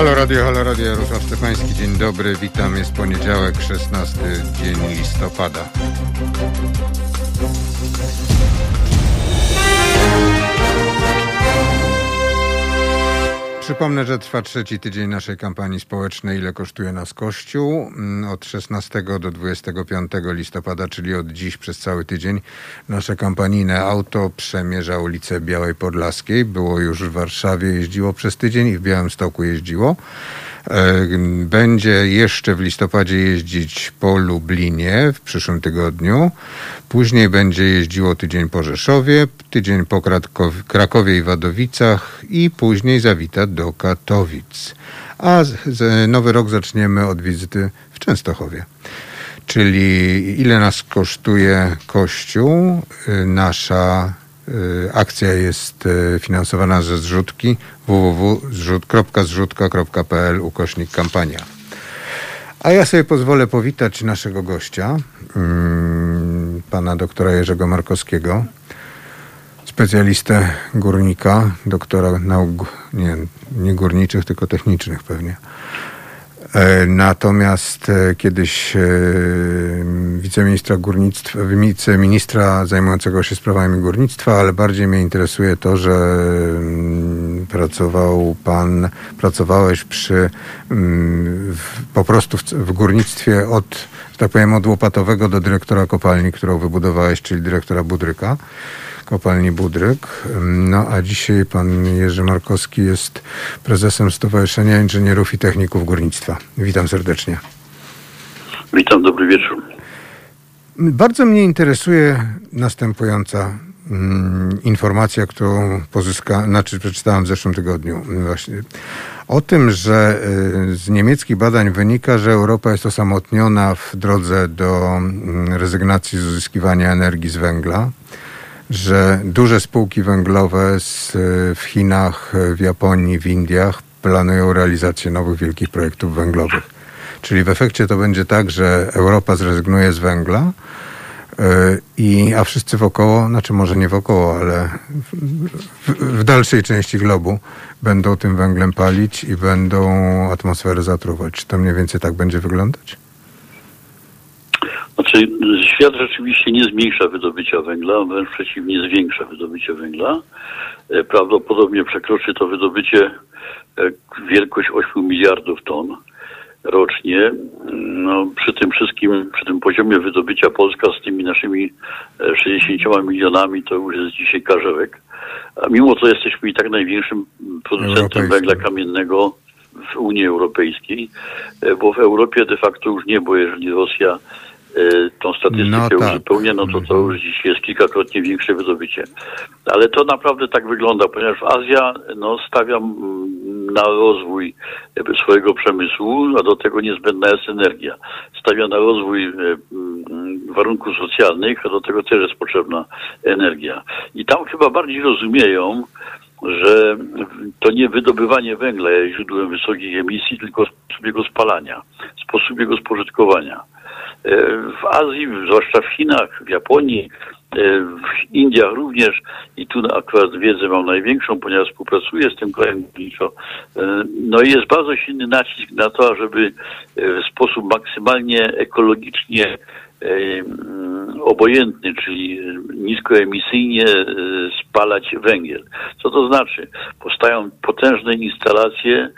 Halo Radio, Halo Radio, Jarosław Stefański, dzień dobry, witam, jest poniedziałek, 16 dzień listopada. Przypomnę, że trwa trzeci tydzień naszej kampanii społecznej Ile kosztuje nas Kościół. Mm, od 16 do 25 listopada, czyli od dziś przez cały tydzień, nasze kampanijne auto przemierza ulicę Białej Podlaskiej. Było już w Warszawie, jeździło przez tydzień i w Białymstoku jeździło. E, będzie jeszcze w listopadzie jeździć po Lublinie w przyszłym tygodniu. Później będzie jeździło tydzień po Rzeszowie, tydzień po Krakowie i Wadowicach i później zawita do Katowic. A nowy rok zaczniemy od wizyty w Częstochowie. Czyli ile nas kosztuje Kościół, y, nasza akcja jest y, finansowana ze zrzutki www.zrzutka.pl ukośnik kampania. A ja sobie pozwolę powitać naszego gościa, mm, pana doktora Jerzego Markowskiego, specjalistę górnika, doktora nauk nie, nie górniczych, tylko technicznych pewnie. E, natomiast e, kiedyś e, wiceministra górnictwa, wiceministra zajmującego się sprawami górnictwa, ale bardziej mnie interesuje to, że mm, pracował pan, pracowałeś przy mm, po prostu w, w górnictwie od, tak powiem, od łopatowego do dyrektora kopalni, którą wybudowałeś, czyli dyrektora Budryka kopalni Budryk. No a dzisiaj pan Jerzy Markowski jest prezesem Stowarzyszenia Inżynierów i Techników Górnictwa. Witam serdecznie. Witam, dobry wieczór. Bardzo mnie interesuje następująca mm, informacja, którą pozyskałem, znaczy przeczytałem w zeszłym tygodniu właśnie. O tym, że y, z niemieckich badań wynika, że Europa jest osamotniona w drodze do mm, rezygnacji z uzyskiwania energii z węgla że duże spółki węglowe z, w Chinach, w Japonii, w Indiach planują realizację nowych wielkich projektów węglowych. Czyli w efekcie to będzie tak, że Europa zrezygnuje z węgla, e, i, a wszyscy wokoło, znaczy może nie wokoło, ale w, w, dalszej części globu będą tym węglem palić i będą atmosferę zatruwać. Czy to mniej więcej tak będzie wyglądać? Znaczy, świat rzeczywiście nie zmniejsza wydobycia węgla, wręcz przeciwnie, zwiększa wydobycie węgla. E, prawdopodobnie przekroczy to wydobycie e, wielkość 8 miliardów ton rocznie. No, przy tym wszystkim, przy tym poziomie wydobycia Polska z tymi naszymi 60 e, milionami to już jest dzisiaj karzełek. A mimo to jesteśmy i tak największym producentem węgla kamiennego w Unii Europejskiej, bo w Europie de facto już nie, bo jeżeli Rosja tą statystykę no tak. uzupełnia, no to to mhm. już dziś jest kilkakrotnie większe wydobycie. Ale to naprawdę tak wygląda, ponieważ Azja no, stawia na rozwój swojego przemysłu, a do tego niezbędna jest energia. Stawia na rozwój y, warunków socjalnych, a do tego też jest potrzebna energia. I tam chyba bardziej rozumieją, że to nie wydobywanie węgla jest źródłem wysokich emisji, tylko sposób jego spalania, sposób jego spożytkowania. E, w Azji, zwłaszcza w Chinach, w Japonii, e, w Indiach również i tu akurat wiedzę mam największą, ponieważ współpracuję z tym krajem górniczo. E, no i jest bardzo silny nacisk na to, żeby w sposób maksymalnie ekologicznie obojętny, czyli niskoemisyjnie spalać węgiel. Co to znaczy? Powstają potężne instalacje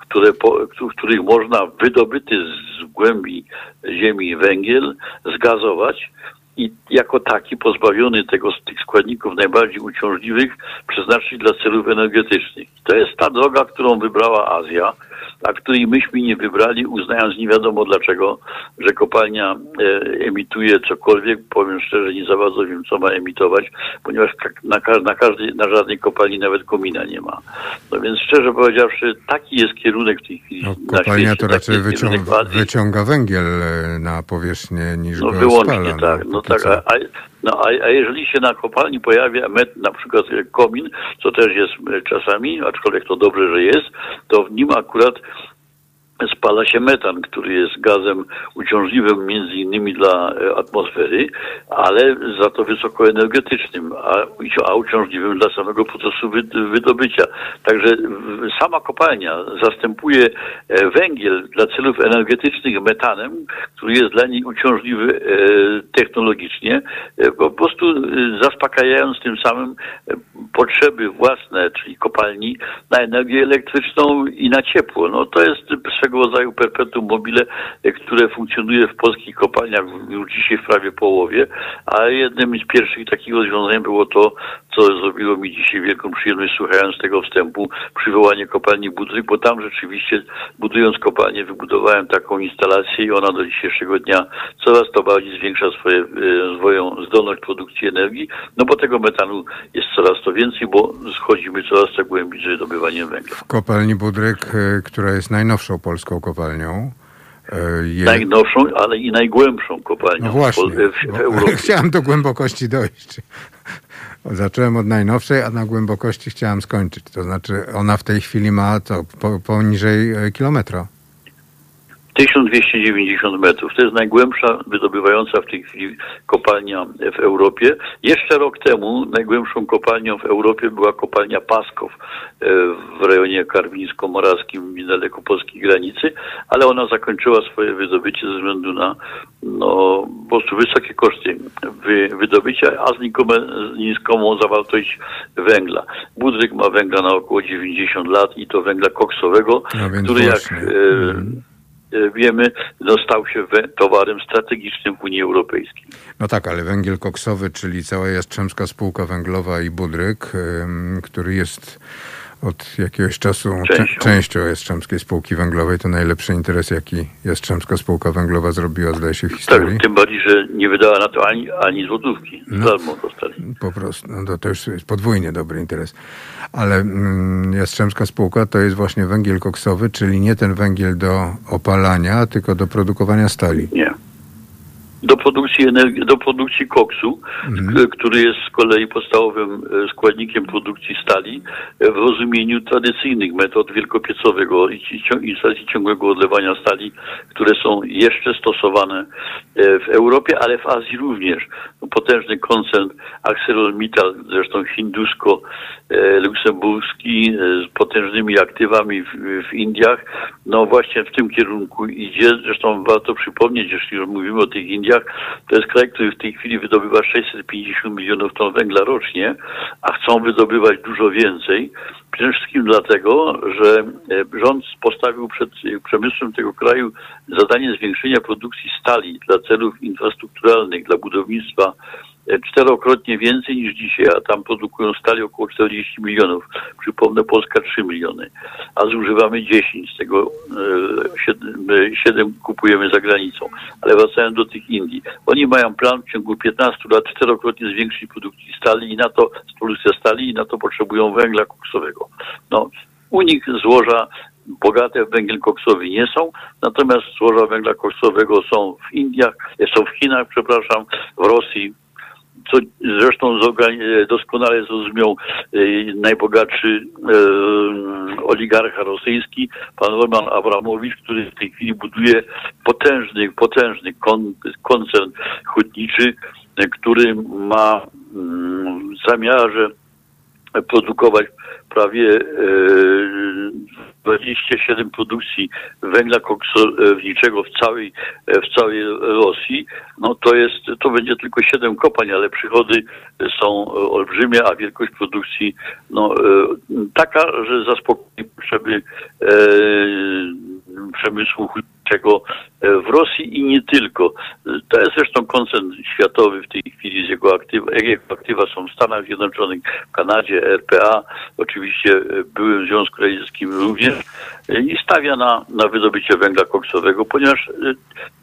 które, w których można wydobyty z głębi ziemi węgiel zgazować i jako taki pozbawiony tego, tych składników najbardziej uciążliwych przeznaczyć dla celów energetycznych. To jest ta droga, którą wybrała Azja a której myśmy nie wybrali, uznając nie wiadomo dlaczego, że kopalnia e, emituje cokolwiek. Powiem szczerze, nie za bardzo wiem, co ma emitować, ponieważ na, na, każdej, na żadnej kopalni nawet komina nie ma. No więc szczerze powiedziawszy, taki jest kierunek w tej chwili. No, kopalnia świecie, to raczej wyciąga, wyciąga węgiel e, na powierzchnię niż no, go wyłącznie spala. No, tak. No, tak a, a, no a, a jeżeli się na kopalni pojawia met, na przykład komin, co też jest czasami, aczkolwiek to dobrze, że jest, to w nim akurat spala się metan, który jest gazem uciążliwym między innymi dla e, atmosfery, ale za to wysokoenergetycznym, a, a uciążliwym dla samego procesu wydobycia. Także sama kopalnia zastępuje e, węgiel dla celów energetycznych metanem, który jest dla niej uciążliwy e, technologicznie, po prostu zaspokajając tym samym potrzeby własne, czyli kopalni na energię elektryczną i na ciepło. No to jest swego rodzaju perpetuum mobile, które funkcjonuje w polskich kopalniach już dzisiaj w prawie połowie, a jednym z pierwszych takich rozwiązań było to, co zrobiło mi dzisiaj wielką przyjemność słuchając tego wstępu, przywołanie kopalni Budryk, bo tam rzeczywiście budując kopalnię wybudowałem taką instalację i ona do dzisiejszego dnia coraz to bardziej zwiększa swoje, e, swoją zdolność produkcji energii, no bo tego metanu jest coraz to więcej, bo schodzimy coraz to głębiej z wydobywaniem węgla. W kopalni Budryk, e, która jest najnowszą polską kopalnią, e, je... Najnowszą, ale i najgłębszą kopalnią no właśnie, w, w Europie. Chciałem do głębokości dojść. Zacząłem od najnowszej, a na głębokości chciałem skończyć. To znaczy ona w tej chwili ma to po, poniżej e, kilometra. 1290 metrów. To jest najgłębsza wydobywająca w tej chwili kopalnia w Europie. Jeszcze rok temu najgłębszą kopalnią w Europie była kopalnia Paskow e, w rejonie karwińsko-morawskim, niedaleko polskiej granicy, ale ona zakończyła swoje wydobycie ze względu na no, po prostu wysokie koszty wy, wydobycia, a znikome, niską zawartość węgla. Budryk ma węgla na około 90 lat i to węgla koksowego, no który jak... E, E, wiemy, no, stał się towarem strategicznym w Unii Europejskiej. No tak, ale węgiel koksowy, czyli cała Jastrzębska Spółka Węglowa i Budryk, który jest od jakiegoś czasu częścią, częścią Jastrzębskiej Spółki Węglowej. To najlepszy interes, jaki Jastrzębska Spółka Węglowa zrobiła, zdaje się, w historii. Tak, tym bardziej, że nie wydała na to ani, ani złotówki. No, darmo dostali. Po prostu, no to, to już jest podwójnie dobry interes. Ale mm, Jastrzębska Spółka to jest właśnie węgiel koksowy, czyli nie ten węgiel do opalania, tylko do produkowania stali. Nie do produkcji energii, do produkcji koksu, mhm. który jest z kolei podstawowym e, składnikiem produkcji stali e, w rozumieniu tradycyjnych metod wielkopiecowego i instalacji ciągłego odlewania stali, które są jeszcze stosowane e, w Europie, ale w Azji również. No, potężny koncern ArcelorMittal, zresztą hindusko luksemburski z potężnymi aktywami w, w Indiach, no właśnie w tym kierunku idzie. Zresztą warto przypomnieć, jeśli już mówimy o tych Indiach, to jest kraj, który w tej chwili wydobywa 650 milionów ton węgla rocznie, a chcą wydobywać dużo więcej. Przede wszystkim dlatego, że e, rząd postawił przed przemysłem tego kraju zadanie zwiększenia produkcji stali dla celów infrastrukturalnych, dla budownictwa czterokrotnie więcej niż dzisiaj, a tam produkują stali około 40 milionów. Przypomnę, Polska 3 miliony, a zużywamy 10, z tego 7, e, 7 kupujemy za granicą. Ale wracając do tych Indii. Oni mają plan w ciągu 15 lat czterokrotnie zwiększyć produkcję stali i na to, produkcję stali i na to potrzebują węgla koksowego. No, u nich złoża bogate w węgiel koksowy nie są, natomiast złoża węgla koksowego są w Indiach, są w Chinach, przepraszam, w Rosji, co zresztą doskonale zrozumiał e, najbogatszy e, oligarcha rosyjski, pan Roman Abramowicz, który w tej chwili buduje potężny, potężny koncern hutniczy, który ma mm, w zamiarze produkować prawie 27 e, produkcji węgla koksowniczego w całej, w całej Rosji, no to jest, to będzie tylko 7 kopań, ale przychody są olbrzymie, a wielkość produkcji no, e, taka, że zaspokoi potrzeby e, przemysłu hutniczego w Rosji i nie tylko. To jest zresztą koncern światowy w tej chwili, z jego aktywa, jego aktywa są w Stanach Zjednoczonych, w Kanadzie, RPA, oczywiście byłym Związku Radzieckim również i stawia na, na wydobycie węgla koksowego, ponieważ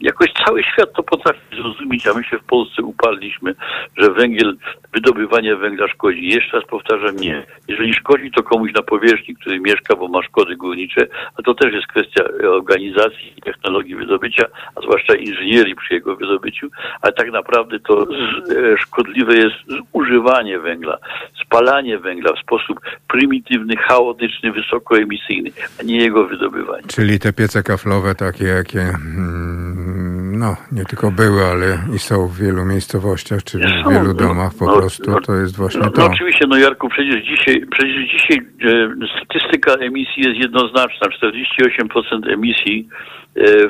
jakoś cały świat to potrafi zrozumieć, a my się w Polsce uparliśmy, że węgiel wydobywanie węgla szkodzi. Jeszcze raz powtarzam, nie. Jeżeli szkodzi, to komuś na powierzchni, który mieszka, bo ma szkody górnicze, a to też jest kwestia organizacji technologii wydobycia, a zwłaszcza inżynierii przy jego wydobyciu, ale tak naprawdę to z, e, szkodliwe jest zużywanie węgla, spalanie węgla w sposób prymitywny, chaotyczny, wysokoemisyjny, a nie jego wydobywanie. Czyli te piece kaflowe takie, jakie mm, no, nie tylko były, ale i są w wielu miejscowościach, czy w Są, wielu no, domach po no, prostu, no, to jest właśnie No, to. no oczywiście, no Jarku, przecież dzisiaj, przecież dzisiaj e, statystyka emisji jest jednoznaczna. 48% emisji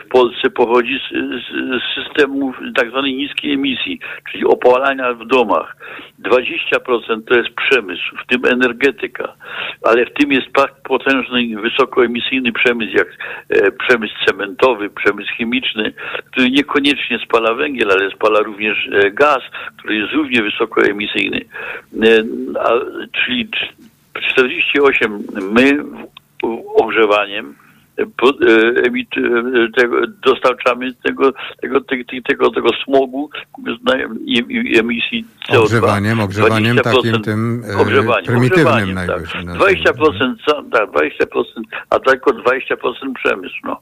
w Polsce pochodzi z, z, systemów tak zwanej niskiej emisji, czyli opalania w domach. 20% to jest przemysł, w tym energetyka, ale w tym jest tak potężny, wysokoemisyjny przemysł jak e, przemysł cementowy, przemysł chemiczny, który niekoniecznie spala węgiel, ale spala również e, gaz, który jest równie wysokoemisyjny. E, a, czyli 48 my ogrzewaniem e, e, dostarczamy tego, tego, tego, tego, smogu i, emisji CO2. Ogrzewaniem, ogrzewaniem 20% takim tym e, ogrzewaniem, prymitywnym ogrzewaniem, najwyżej. tak. 20%, za- tak, 20%, a tylko 20% przemysł, no.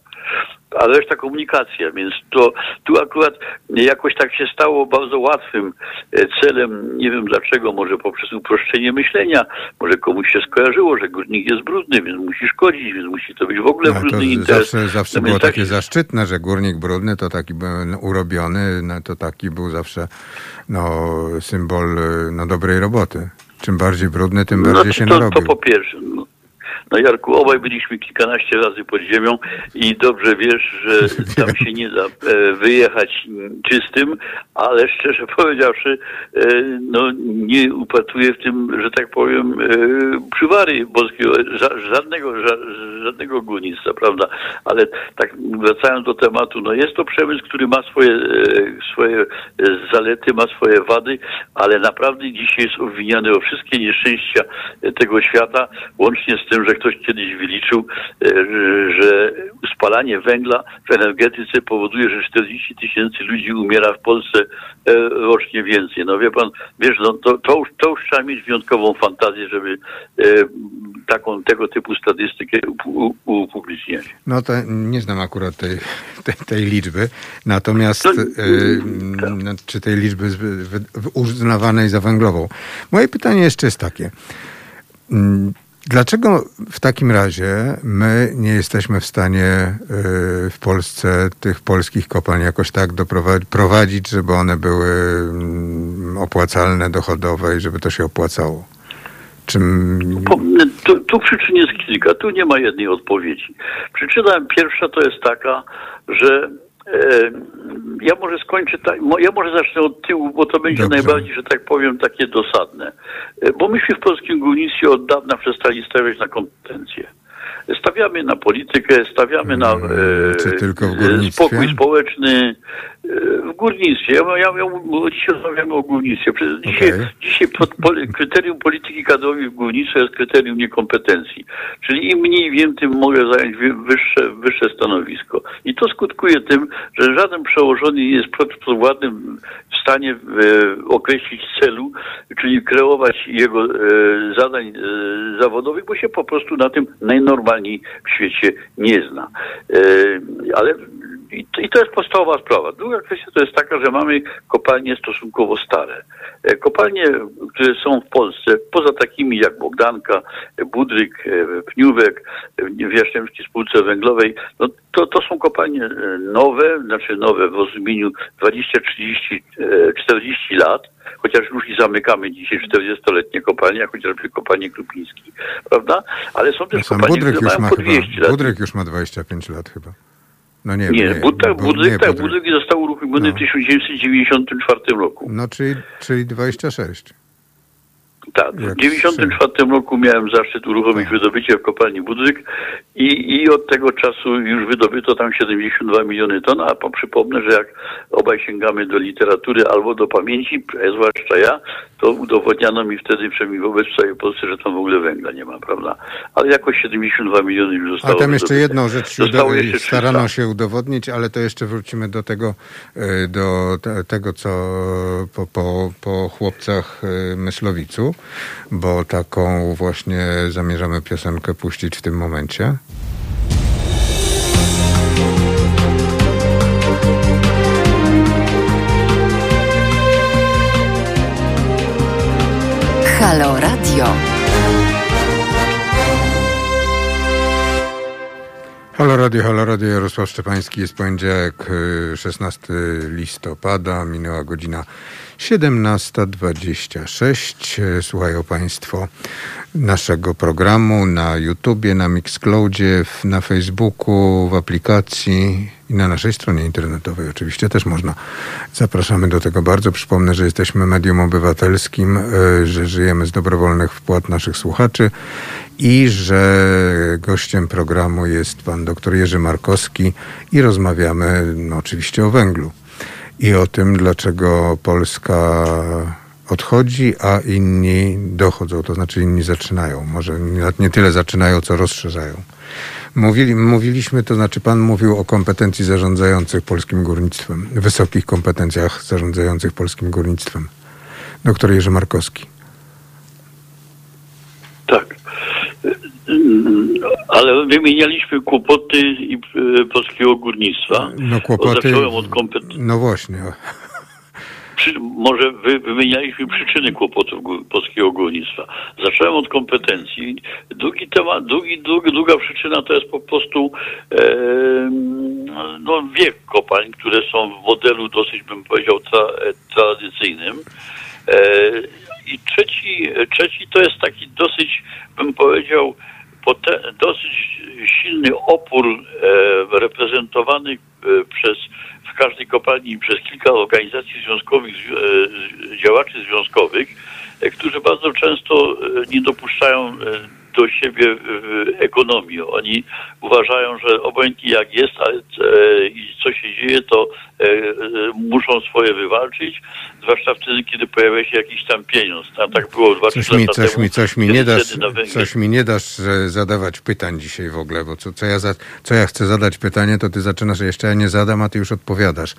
A reszta komunikacja, więc to tu akurat jakoś tak się stało bardzo łatwym e, celem, nie wiem dlaczego, może poprzez uproszczenie myślenia, może komuś się skojarzyło, że górnik jest brudny, więc musi szkodzić, więc musi to być w ogóle No, brudny interes. zawsze, zawsze No było tak takie się- zaszczytne, że górnik brudny to taki był urobiony, no, to taki był zawsze no, symbol e, no, dobrej roboty. Czym bardziej brudny, tym bardziej no, się to, narobił. To po pierwsze. No. No Jarku, obaj byliśmy kilkanaście razy pod ziemią i dobrze wiesz, że tam się nie da e, wyjechać czystym, ale szczerze powiedziawszy, e, no nie upatruję w tym, że tak powiem, e, przywary polskiego, ża- żadnego, ża- żadnego górnictwa, prawda? Ale tak wracając do tematu, no jest to przemysł, który ma swoje, swoje zalety, ma swoje wady, ale naprawdę dzisiaj jest obwiniany o wszystkie nieszczęścia tego świata, łącznie z tym, że ktoś kiedyś wyliczył, e, że spalanie węgla w energetyce powoduje, że 40 tysięcy ludzi umiera w Polsce e, rocznie więcej. No wie pan, wiesz, no to, to, już, to już trzeba mieć wyjątkową fantazję, żeby e, taką, tego typu statystykę upu- upubliczniać. No to nie znam akurat tej, tej, tej liczby, natomiast To- e, no, czy tej liczby uznawanej za węglową. Moje pytanie jeszcze jest takie. Dlaczego w takim razie my nie jesteśmy w stanie e, w Polsce tych polskich kopalń jakoś tak prowadzić, żeby one były mm, opłacalne, dochodowe i żeby to się opłacało? Czym... Tu, tu przyczyn jest kilka, tu nie ma jednej odpowiedzi. Przyczyna pierwsza to jest taka, że ja może skończę, tak, ja może zacznę od tyłu, bo to będzie Dobrze. najbardziej, że tak powiem, takie dosadne. E, bo myśmy w polskim górnictwie od dawna przestali stawiać na kompetencje. Stawiamy na politykę, stawiamy na Mm, e, spokój społeczny, e, w górnictwie. Ja, ja, ja, dzisiaj rozmawiamy o górnictwie. Dzisiaj, Okej. dzisiaj pod, kryterium polityki kadrowej w górnictwie jest kryterium niekompetencji. Czyli im mniej wiem, tym mogę zająć wy- wyższe, wyższe stanowisko. I to skutkuje tym, że żaden przełożony nie jest w stanie e, określić celu, czyli kreować jego e, zadań e, zawodowych, bo się po prostu na tym najnormalniej w świecie nie zna. E, ale i to, I to jest podstawowa sprawa. Druga kwestia to jest taka, że mamy kopalnie stosunkowo stare. E, Kopalnie, które są w Polsce, poza takimi jak Bogdanka, e, Budryk, e, Pniówek, w Jastrzębskiej Spółce Węglowej, no to, to są kopalnie nowe, znaczy nowe w rozumieniu 20, 30, e, 40 lat, chociaż już i zamykamy dzisiaj 40-letnie kopalnie, chociażby kopalnie Krupiński, prawda? Ale są też Sam kopalnie, Budryk które mają ma po chyba, 200 lat. Budryk już ma 25 lat chyba. No nie, Nie, bud, tak, bu- budryk, nie, tak, budryk został uruchomiony No. w 1994 roku. No czyli, czyli 26. Tak, w 1994 roku miałem zaszczyt uruchomić wydobycie w kopalni Budzyk i, i od tego czasu już wydobyto tam 72 miliony ton, a po, przypomnę, że jak obaj sięgamy do literatury albo do pamięci, zwłaszcza ja, to udowodniano mi wtedy, przynajmniej wobec całej Polsce, że tam w ogóle węgla nie ma, prawda? Ale jakoś 72 miliony już zostało. A tam jeszcze wydobyte. jedną rzecz się uda- jeszcze starano 300. się udowodnić, ale to jeszcze wrócimy do tego, e, do te, tego, co po, po, po chłopcach e, Myslowicu, bo taką właśnie zamierzamy piosenkę puścić w tym momencie. Halo Radio. Halo Radio, Halo Radio, Jarosław Szczepański, jest poniedziałek, y, 16 listopada, minęła godzina 17.26. Y, Słuchają Państwo naszego programu na YouTubie, na Mixcloudzie, na Facebooku, w aplikacji i na naszej stronie internetowej oczywiście też można. Zapraszamy do tego bardzo. Przypomnę, że jesteśmy medium obywatelskim, y, że żyjemy z dobrowolnych wpłat naszych słuchaczy i że gościem programu jest pan dr Jerzy Markowski i rozmawiamy no, oczywiście o węglu i o tym, dlaczego Polska odchodzi, a inni dochodzą, to znaczy inni zaczynają. Może nie, tyle zaczynają, co rozszerzają. Mówili, mówiliśmy, to znaczy pan mówił o kompetencji zarządzających polskim górnictwem, wysokich kompetencjach zarządzających polskim górnictwem. Doktor Jerzy Markowski. Tak. Ale wymienialiśmy kłopoty i e, polskiego górnictwa. No kłopoty... Od No właśnie. przy, może wy, wymienialiśmy przyczyny kłopotów polskiego górnictwa. Zacząłem od kompetencji. Drugi temat, drugi, drugi, druga przyczyna to jest po prostu e, no, wiek kopalń, które są w modelu dosyć, bym powiedział, tra, tradycyjnym. E, I trzeci, trzeci to jest taki dosyć, bym powiedział, pote, dosyć silny opór e, reprezentowany e, przez w każdej kopalni przez kilka organizacji związkowych, zwi- e, działaczy związkowych, którzy bardzo często nie dopuszczają do siebie e, ekonomii. Oni uważają, że obojętnie jak jest, i co się dzieje, to muszą swoje wywalczyć, zwłaszcza wtedy, kiedy pojawia się jakiś tam pieniądz. A tak było dwa Coś mi, coś temu, mi, coś mi nie dasz, coś mi nie dasz zadawać pytań dzisiaj w ogóle, bo co, co, ja za, co ja chcę zadać pytanie, to ty zaczynasz, jeszcze ja nie zadam, a ty już odpowiadasz.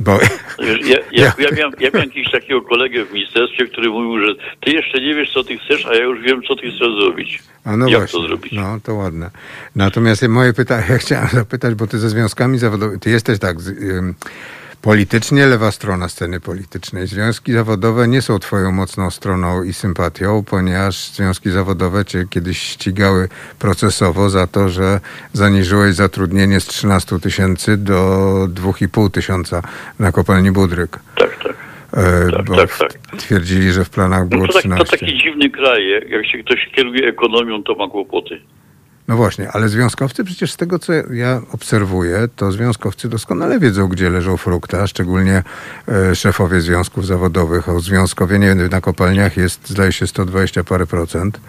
Bo Wiesz, Ja, ja, ja, miałem, ja miałem jakiegoś takiego kolegę w ministerstwie, który mówił, że ty jeszcze nie wiesz, co ty chcesz, a ja już wiem, co ty chcesz zrobić. A no Jak właśnie. to zrobić? No to ładne. Natomiast moje pytanie, ja chciałem zapytać, bo ty ze związkami zawodowymi, ty jesteś tak z, ym, politycznie lewa strona sceny politycznej. Związki zawodowe nie są twoją mocną stroną i sympatią, ponieważ związki zawodowe cię kiedyś ścigały procesowo za to, że zaniżyłeś zatrudnienie z 13 tysięcy do 2,5 tysiąca na kopalni Budryk. Tak, tak. E, Tak, bo tak, tak. twierdzili, że w planach było No to, tak, to 13. taki dziwny kraj. Jak jak się ktoś kieruje ekonomią, to ma kłopoty. No właśnie, ale związkowcy przecież z tego, co ja obserwuję, to związkowcy doskonale wiedzą, gdzie leżą frukta, szczególnie e, szefowie związków zawodowych. A uzwiązkowienie na kopalniach jest, zdaje się, 120 parę procent,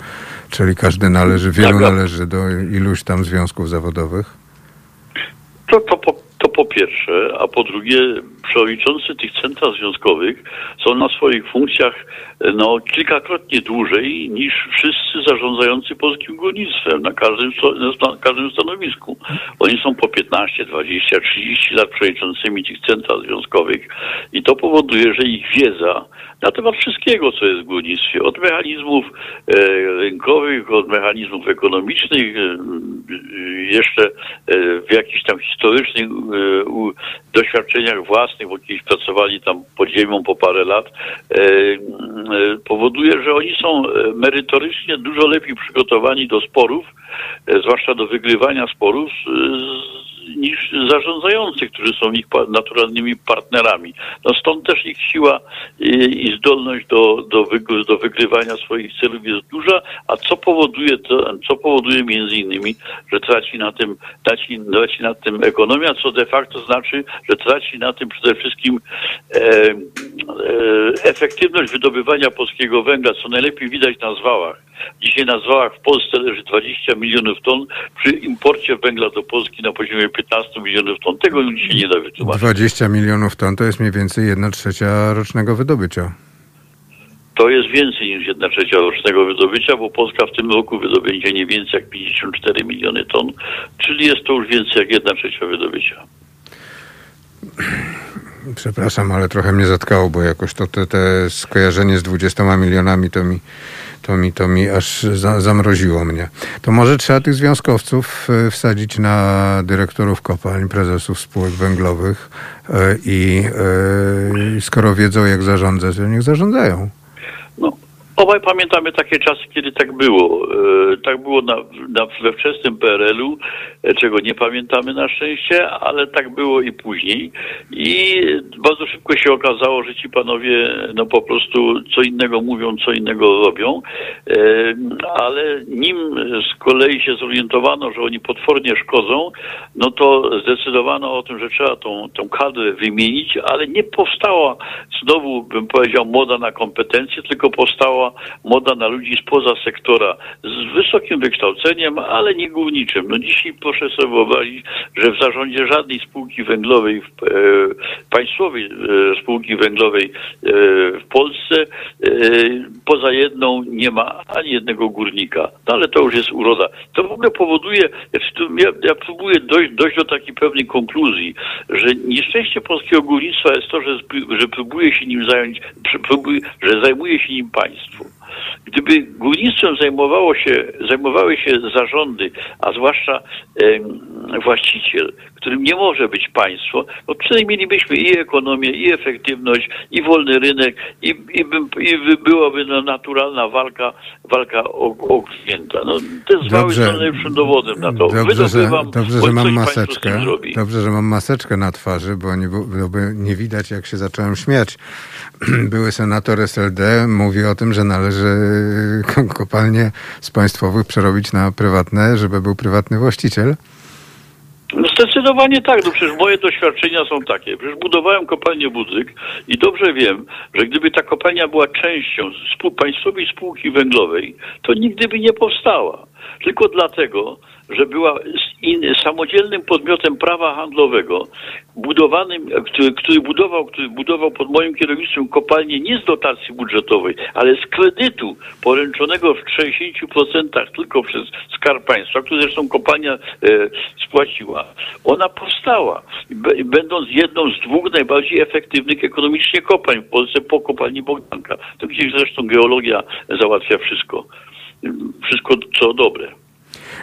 czyli każdy należy, wielu należy do iluś tam związków zawodowych. To, to, po, to po pierwsze, a po drugie, przewodniczący tych central związkowych są na swoich funkcjach no, kilkakrotnie dłużej niż wszyscy zarządzający polskim górnictwem na każdym, na każdym stanowisku. Oni są po 15, 20, 30 lat przewodniczącymi tych central związkowych i to powoduje, że ich wiedza na temat wszystkiego, co jest w górnictwie, od mechanizmów e, rynkowych, od mechanizmów ekonomicznych, e, e, jeszcze e, w jakichś tam historycznych e, u, doświadczeniach własnych, bo kiedyś pracowali tam pod ziemią po parę lat, e, powoduje, że oni są e, merytorycznie dużo lepiej przygotowani do sporów, e, zwłaszcza do wygrywania sporów z, niż zarządzający, którzy są ich naturalnymi partnerami. No stąd też ich siła i, zdolność do, do, do wygrywania swoich celów jest duża, a co powoduje to, co powoduje między innymi, że traci na tym, traci, traci na tym ekonomia, co de facto znaczy, że traci na tym przede wszystkim e, e, efektywność wydobywania polskiego węgla, co najlepiej widać na zwałach. Dzisiaj na zwałach w Polsce leży 20 milionów ton, przy imporcie węgla do Polski na poziomie 15 milionów ton. Tego już się nie da wytłumaczyć. 20 milionów ton to jest mniej więcej 1 trzecia rocznego wydobycia. To jest więcej niż 1 trzecia rocznego wydobycia, bo Polska w tym roku wydobędzie nie więcej jak 54 miliony ton, czyli jest to już więcej jak 1 trzecia wydobycia. Przepraszam, ale trochę mnie zatkało, bo jakoś to te, te skojarzenie z 20 milionami to mi, to mi, to mi aż za, zamroziło mnie. To może trzeba tych związkowców e, wsadzić na dyrektorów kopalń, prezesów spółek węglowych e, i e, skoro wiedzą jak zarządzać, to niech zarządzają. No, obaj pamiętamy takie czasy, kiedy tak było. E, tak było na, na, we wczesnym PRL-u, e, czego nie pamiętamy na szczęście, ale tak było i później. I bardzo szybko się okazało, że ci panowie no po prostu co innego mówią, co innego robią. E, ale nim z kolei się zorientowano, że oni potwornie szkodzą, no to zdecydowano o tym, że trzeba tą, tą kadrę wymienić, ale nie powstała znowu, bym powiedział, moda na kompetencje, tylko powstała moda na ludzi spoza sektora z wysokim wykształceniem, ale nie górniczym. No dzisiaj proszę sobie wyobrazić, że w zarządzie żadnej spółki węglowej, e, państwowej e, spółki węglowej e, w Polsce e, poza jedną nie ma ani jednego górnika. No ale to już jest uroda. To w ogóle powoduje, ja, ja próbuję dojść, dojść do takiej pewnej konkluzji, że nieszczęście polskiego górnictwa jest to, że, że próbuje się nim zająć, że zajmuje się nim państwo. helpful. Gdyby górnictwem zajmowało się, zajmowały się zarządy, a zwłaszcza e, właściciel, którym nie może być państwo, no wtedy mielibyśmy i ekonomię, i efektywność, i wolny rynek, i, i, i byłaby no, naturalna walka, walka o, o klienta. No, te zwały są najlepszym dowodem na to. Dobrze, że, dobrze, że mam maseczkę. Dobrze, że mam maseczkę na twarzy, bo nie, bo nie widać, jak się zacząłem śmiać. Były senator SLD mówi o tym, że należy kopalnie z państwowych przerobić na prywatne, żeby był prywatny właściciel. No zdecydowanie tak, no przecież moje doświadczenia są takie. Przecież budowałem kopalnię Budzyk i dobrze wiem, że gdyby ta kopalnia była częścią spół państwowej spółki węglowej, to nigdy by nie powstała. Tylko dlatego, że była samodzielnym podmiotem prawa handlowego, budowanym, który, który, budował, który budował pod moim kierownictwem kopalnię nie z dotacji budżetowej, ale z kredytu poręczonego w 60% tylko przez Skarb Państwa, który zresztą kopalnia e, spłaciła. Ona powstała, będąc jedną z dwóch najbardziej efektywnych ekonomicznie kopalń w Polsce po kopalni Bogdanka. To gdzieś zresztą geologia załatwia wszystko. Wszystko co dobre.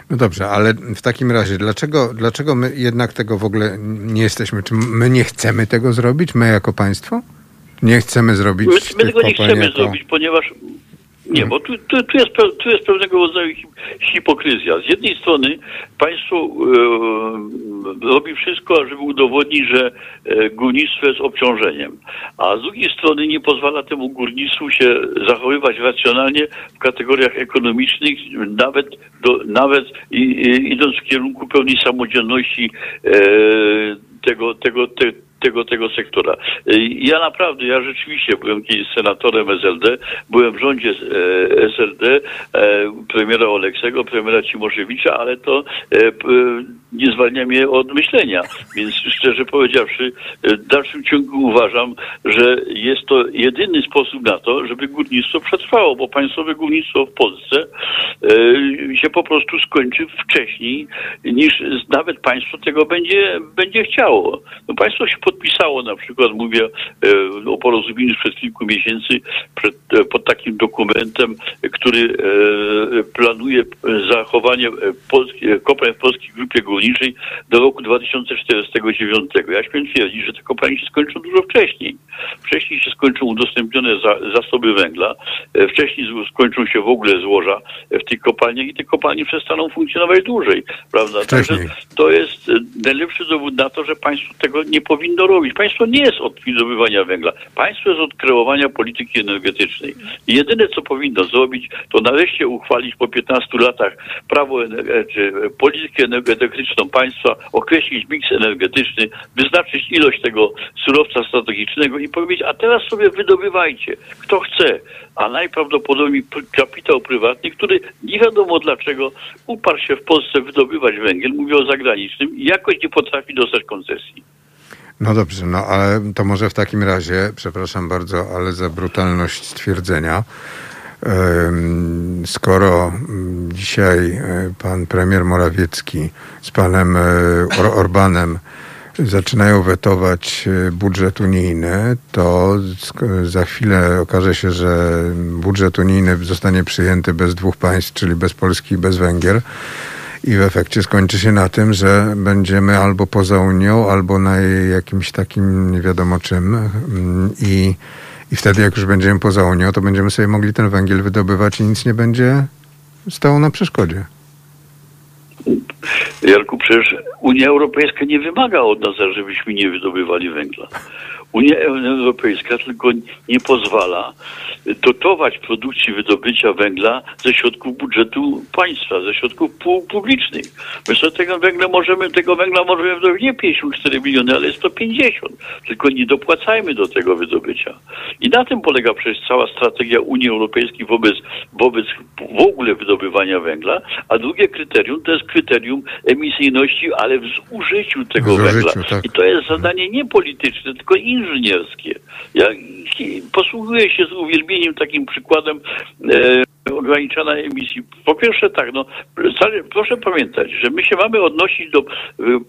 No dobrze, ale w takim razie, dlaczego, dlaczego my jednak tego w ogóle nie jesteśmy? Czy my nie chcemy tego zrobić, my jako państwo? Nie chcemy zrobić. My, my tego nie chcemy jako... zrobić, ponieważ nie, bo tu, tu, tu, jest, tu jest pewnego rodzaju hipokryzja. Z jednej strony państwo e, robi wszystko, żeby udowodnić, że e, górnictwo jest obciążeniem, a z drugiej strony nie pozwala temu górnictwu się zachowywać racjonalnie w kategoriach ekonomicznych, nawet, do, nawet i, i, idąc w kierunku pełnej samodzielności e, tego, tego, te, tego, tego sektora. Ja naprawdę, ja rzeczywiście byłem kiedyś senatorem SLD, byłem w rządzie e, SLD, e, premiera Oleksego, premiera Cimoszewicza, ale to e, nie zwalnia mnie od myślenia. Więc szczerze powiedziawszy, w dalszym ciągu uważam, że jest to jedyny sposób na to, żeby górnictwo przetrwało, bo państwowe górnictwo w Polsce się po prostu skończy wcześniej niż nawet państwo tego będzie, będzie chciało. No państwo się podpisało na przykład, mówię e, o porozumieniu sprzed kilku miesięcy przed, e, pod takim dokumentem, który e, planuje zachowanie polskiej, kopalń w Polskiej Grupie Górniczej do roku 2049. Ja śmiem twierdzić, że te kopalnie się skończą dużo wcześniej. Wcześniej się skończą udostępnione za, zasoby węgla, wcześniej skończą się w ogóle złoża w tych kopalniach i te kopalnie przestaną funkcjonować dłużej, prawda? Także to jest najlepszy dowód na to, że państwo tego nie powinno robić. Państwo nie jest od wydobywania węgla. Państwo jest od kreowania polityki energetycznej. I jedyne, co powinno zrobić, to nareszcie uchwalić po 15 latach prawo, czy politykę energetyczną państwa, określić miks energetyczny, wyznaczyć ilość tego surowca strategicznego i powiedzieć, a teraz sobie wydobywajcie, kto chce, a najprawdopodobniej kapitał prywatny, który nie wiadomo dlaczego uparł się w Polsce wydobywać węgiel, mówię o zagranicznym, i jakoś nie potrafi dostać koncesji. No dobrze, no ale to może w takim razie, przepraszam bardzo, ale za brutalność stwierdzenia, skoro mm, dzisiaj e, pan premier Morawiecki z panem e, Orbanem zaczynają wetować e, budżet unijny, to za chwilę okaże się, że budżet unijny zostanie przyjęty bez dwóch państw, czyli bez Polski i bez Węgier. I w efekcie skończy się na tym, że będziemy albo poza Unią, albo na jakimś takim nie wiadomo czym. Mm, I, I wtedy, jak już będziemy poza Unią, to będziemy sobie mogli ten węgiel wydobywać i nic nie będzie stało na przeszkodzie. Jarku, przecież Unia Europejska nie wymaga od nas, żebyśmy nie wydobywali węgla. Unia Europejska tylko nie pozwala dotować produkcji wydobycia węgla ze środków budżetu państwa, ze środków publicznych. My sobie tego węgla możemy, tego węgla możemy wydobyć nie 54 miliony, ale 150. Tylko nie dopłacajmy do tego wydobycia. I na tym polega przecież cała strategia Unii Europejskiej wobec, wobec w ogóle wydobywania węgla. A drugie kryterium to jest kryterium emisyjności, ale w zużyciu tego w węgla. Tak. I to jest zadanie nie polityczne, tylko inżynierskie. Ja posługuję się z uwielbieniem takim przykładem e, ograniczona emisji. Po pierwsze tak, no proszę pamiętać, że my się mamy odnosić do y,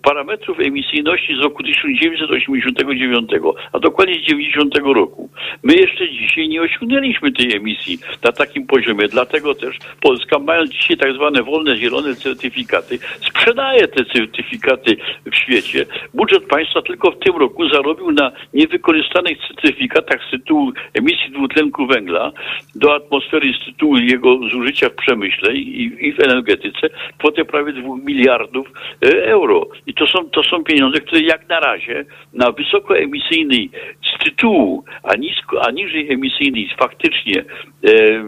parametrów emisyjności z roku 1989, a dokładnie z 90 roku. My jeszcze dzisiaj nie osiągnęliśmy tej emisji na takim poziomie, dlatego też Polska mając dzisiaj tak zwane wolne, zielone certyfikaty, sprzedaje te certyfikaty w świecie. Budżet państwa tylko w tym roku zarobił na niewykorzystanych certyfikatach z tytułu emisji dwutlenku węgla do atmosfery z tytułu jego zużycia w przemyśle i, i w energetyce kwotę prawie 2 miliardów e, euro. I to są, to są pieniądze, które jak na razie na wysokoemisyjnej z tytułu, a, nisko, a niżej emisyjnej faktycznie e, e,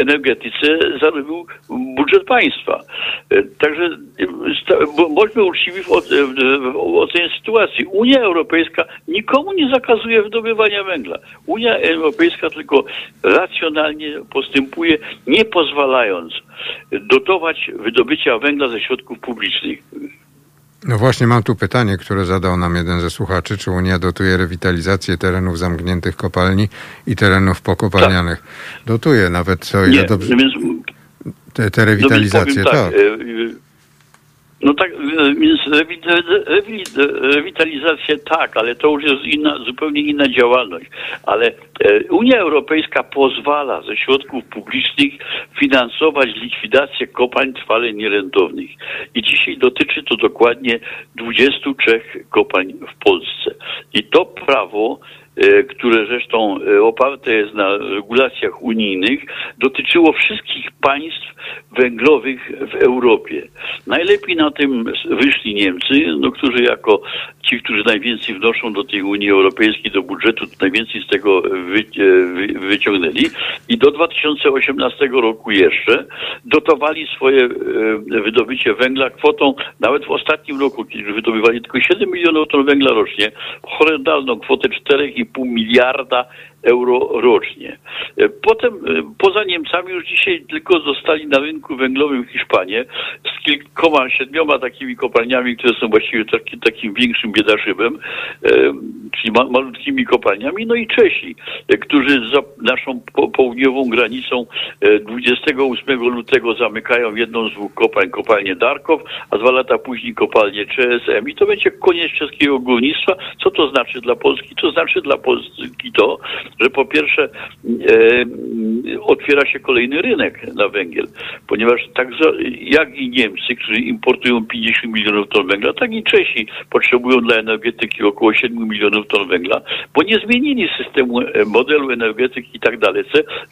energetyce zarobił budżet państwa. E, także e, bądźmy uczciwi w, w, w ocenie sytuacji. Unia Europejska nikomu nie zakazuje wydobywania węgla. Unia Europejska tylko racjonalnie postępuje, nie pozwalając dotować wydobycia węgla ze środków publicznych. No właśnie mam tu pytanie, które zadał nam jeden ze słuchaczy. Czy Unia dotuje rewitalizację terenów zamkniętych kopalni i terenów pokopalnianych? Tak. Dotuje nawet, o ile nie, dobrze... Więc, te, te rewitalizacje, no tak. tak. No tak, więc rewitalizacja tak, ale to już jest inna, zupełnie inna działalność. Ale e, Unia Europejska pozwala ze środków publicznych finansować likwidację kopalń trwale nierentownych. I dzisiaj dotyczy to dokładnie 23 kopalń w Polsce. I to prawo które zresztą e, oparte jest na regulacjach unijnych, dotyczyło wszystkich państw węglowych w Europie. Najlepiej na tym wyszli Niemcy, no, którzy jako ci, którzy najwięcej wnoszą do tej Unii Europejskiej, do budżetu, najwięcej z tego e, wy, wyciągnęli i do 2018 roku jeszcze dotowali swoje wydobycie węgla kwotą, nawet w ostatnim roku, kiedy wydobywali tylko 7 milionów ton węgla rocznie, horrendalną kwotę 4,5 2,5 miliarda euro rocznie. E, potem e, poza Niemcami już dzisiaj tylko zostali na rynku węglowym Hiszpanie z kilkoma, siedmioma takimi kopalniami, które są właściwie taki, takim większym biedaszybem, e, czyli ma, malutkimi kopalniami, no i Czesi, którzy za naszą po, południową granicą 28 lutego zamykają jedną z dwóch kopalń, kopalnię Darkow, a dwa lata później kopalnię CSM i to będzie koniec czeskiego górnictwa. Co to znaczy dla Polski? To znaczy dla Polski to, że po pierwsze e, otwiera się kolejny rynek na węgiel, ponieważ tak jak i Niemcy, którzy importują 50 milionów ton węgla, tak i Czesi potrzebują dla energetyki około 7 milionów ton węgla, bo nie zmienili systemu, e, modelu energetyki i tak dalej,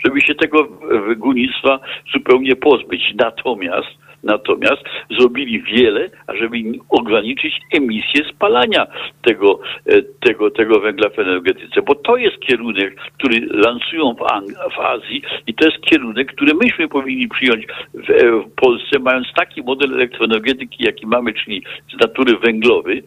żeby się tego górnictwa zupełnie pozbyć. Natomiast natomiast zrobili wiele, ażeby ograniczyć emisję spalania tego, e, tego, tego węgla w energetyce, bo to jest kierunek, który lansują w, Ang- w Azji i to jest kierunek, który myśmy powinni przyjąć w, e, w Polsce, mając taki model elektroenergetyki, jaki mamy, czyli z natury węglowy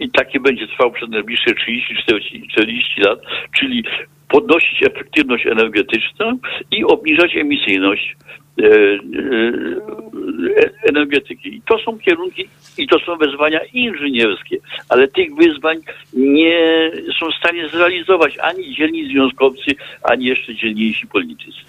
i taki będzie trwał przez najbliższe 30-40 lat, czyli podnosić efektywność energetyczną i obniżać emisyjność e, e, energetyki. I to są kierunki i to są wyzwania inżynierskie, ale tych wyzwań nie są w stanie zrealizować ani dzielni związkowcy, ani jeszcze dzielniejsi politycy.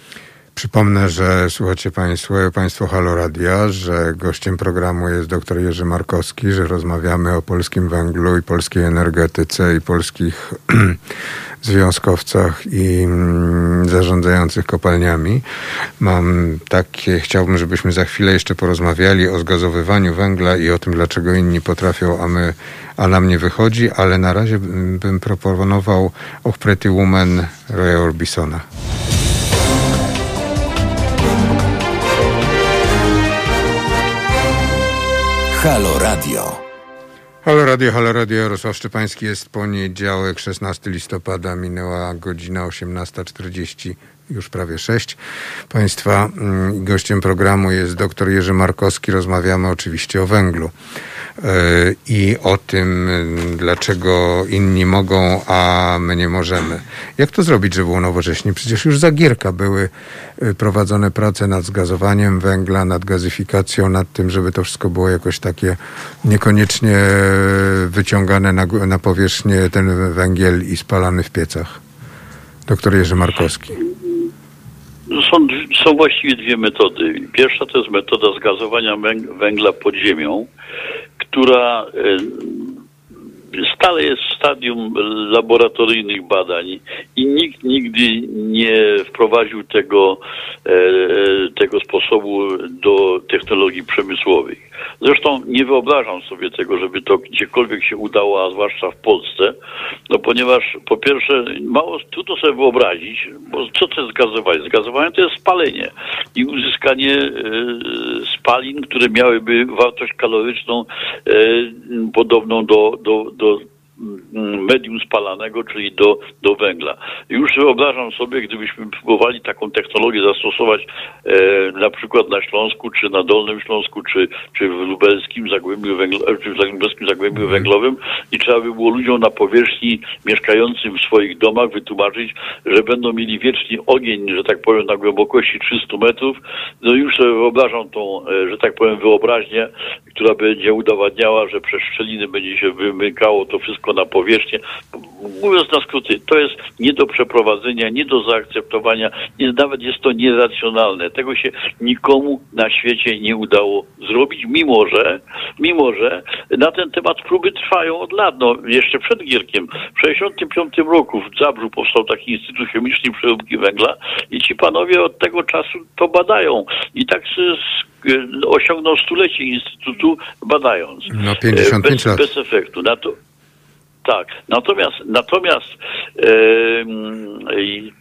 Przypomnę, że słuchacie Państwo, państwo Halo Radia, że gościem programu jest dr Jerzy Markowski, że rozmawiamy o polskim węglu i polskiej energetyce i polskich związkowcach i mm, zarządzających kopalniami. Mam takie, chciałbym, żebyśmy za chwilę jeszcze porozmawiali o zgazowywaniu węgla i o tym, dlaczego inni potrafią, a my, a nam nie wychodzi, ale na razie bym, proponował Och Pretty Woman Roya Orbisona. Halo Radio. Halo Radio, Halo Radio, Jarosław Szczepański, jest poniedziałek, 16 listopada, minęła godzina 18.40, już prawie 6. Państwa mm, gościem programu jest dr Jerzy Markowski, rozmawiamy oczywiście o węglu. E, i o tym, dlaczego inni mogą, a my nie możemy. Jak to zrobić, żeby było nowocześnie? Przecież już za Gierka były e, prowadzone prace nad zgazowaniem węgla, nad gazyfikacją, nad tym, żeby to wszystko było jakoś takie niekoniecznie wyciągane na, na powierzchnię ten węgiel i spalany w piecach. Doktor Jerzy Markowski. Są, są właściwie dwie metody. Pierwsza to jest metoda zgazowania węgla pod ziemią, która stale jest w stadium laboratoryjnych badań i nikt nigdy nie wprowadził tego, e, tego sposobu do technologii przemysłowych. Zresztą nie wyobrażam sobie tego, żeby to gdziekolwiek się udało, a zwłaszcza w Polsce, no ponieważ po pierwsze mało trudno sobie wyobrazić, bo co to jest gazowanie? Zgazowanie to jest spalenie i uzyskanie e, spalin, które miałyby wartość kaloryczną e, podobną do, do, do Mm, medium spalanego, czyli do, do węgla. Już wyobrażam sobie, gdybyśmy próbowali taką technologię zastosować e, na przykład na Śląsku, czy na Dolnym Śląsku, czy, czy w lubelskim Zagłębiu, Węglo, czy w lubelskim Zagłębiu mhm. Węglowym i trzeba by było ludziom na powierzchni mieszkającym w swoich domach wytłumaczyć, że będą mieli wiecznie ogień, że tak powiem, na głębokości 300 metrów. No już sobie wyobrażam tą, e, że tak powiem, wyobraźnię, która będzie udowadniała, że przez szczeliny będzie się wymykało to wszystko na powierzchnię. Mówiąc na skróty, to jest nie do przeprowadzenia, nie do zaakceptowania, nie, nawet jest to nieracjonalne. Tego się nikomu na świecie nie udało zrobić, mimo że, mimo że na ten temat próby trwają od lat. No, jeszcze przed Gierkiem. W 1965 roku w Zabrzu powstał taki Instytut Chemiczny Przeróbki Węgla i ci panowie od tego czasu to badają. I tak z, osiągnął stulecie Instytutu badając. No 55 bez, lat. Bez efektu. Na to, tak. Natomiast, natomiast e,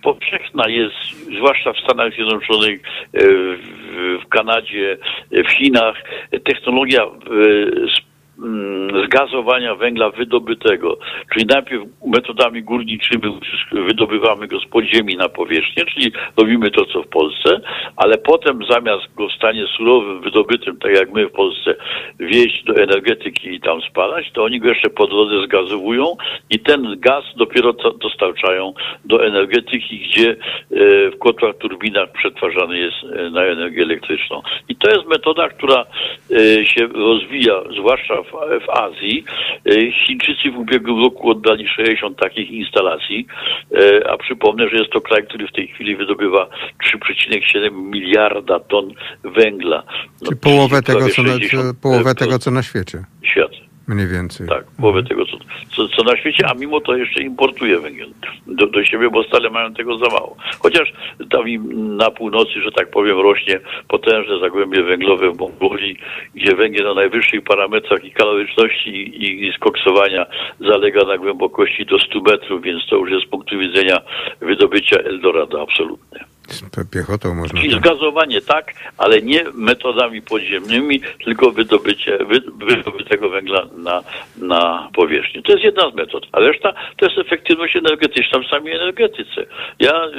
powszechna jest, zwłaszcza w Stanach Zjednoczonych, e, w, w Kanadzie, w Chinach, technologia Mm, zgazowania węgla wydobytego, czyli najpierw metodami górniczymi wydobywamy go z podziemi na powierzchnię, czyli robimy to, co w Polsce, ale potem zamiast go w stanie surowym, wydobytym, tak jak my w Polsce, wieźć do energetyki i tam spalać, to oni go jeszcze po drodze zgazowują i ten gaz dopiero dostarczają do energetyki, gdzie e, w kotłach, turbinach przetwarzany jest e, na energię elektryczną. I to jest metoda, która e, się rozwija, zwłaszcza w, w Azji. E, Chińczycy w ubiegłym roku oddali 60 takich instalacji, e, a przypomnę, że jest to kraj, który w tej chwili wydobywa 3,7 miliarda ton węgla. No, Czyli połowę tego, co na, połowę tego, co na świecie. Świat. Mniej więcej. Tak, połowę tego, co, co, co, na świecie, a mimo to jeszcze importuje węgiel do, do siebie, bo stale mają tego za mało. Chociaż tam na północy, że tak powiem, rośnie potężne zagłębie węglowe w Mongolii, gdzie węgiel na najwyższych parametrach i kaloryczności i, i skoksowania zalega na głębokości do 100 metrów, więc to już jest z punktu widzenia wydobycia Eldorado absolutnie. Piechotą można. Tam- zgazowanie tak, ale nie metodami podziemnymi, tylko wydobycie wy, wydobytego węgla na, na powierzchni. To jest jedna z metod, a reszta to jest efektywność energetyczna w samej energetyce. Ja y,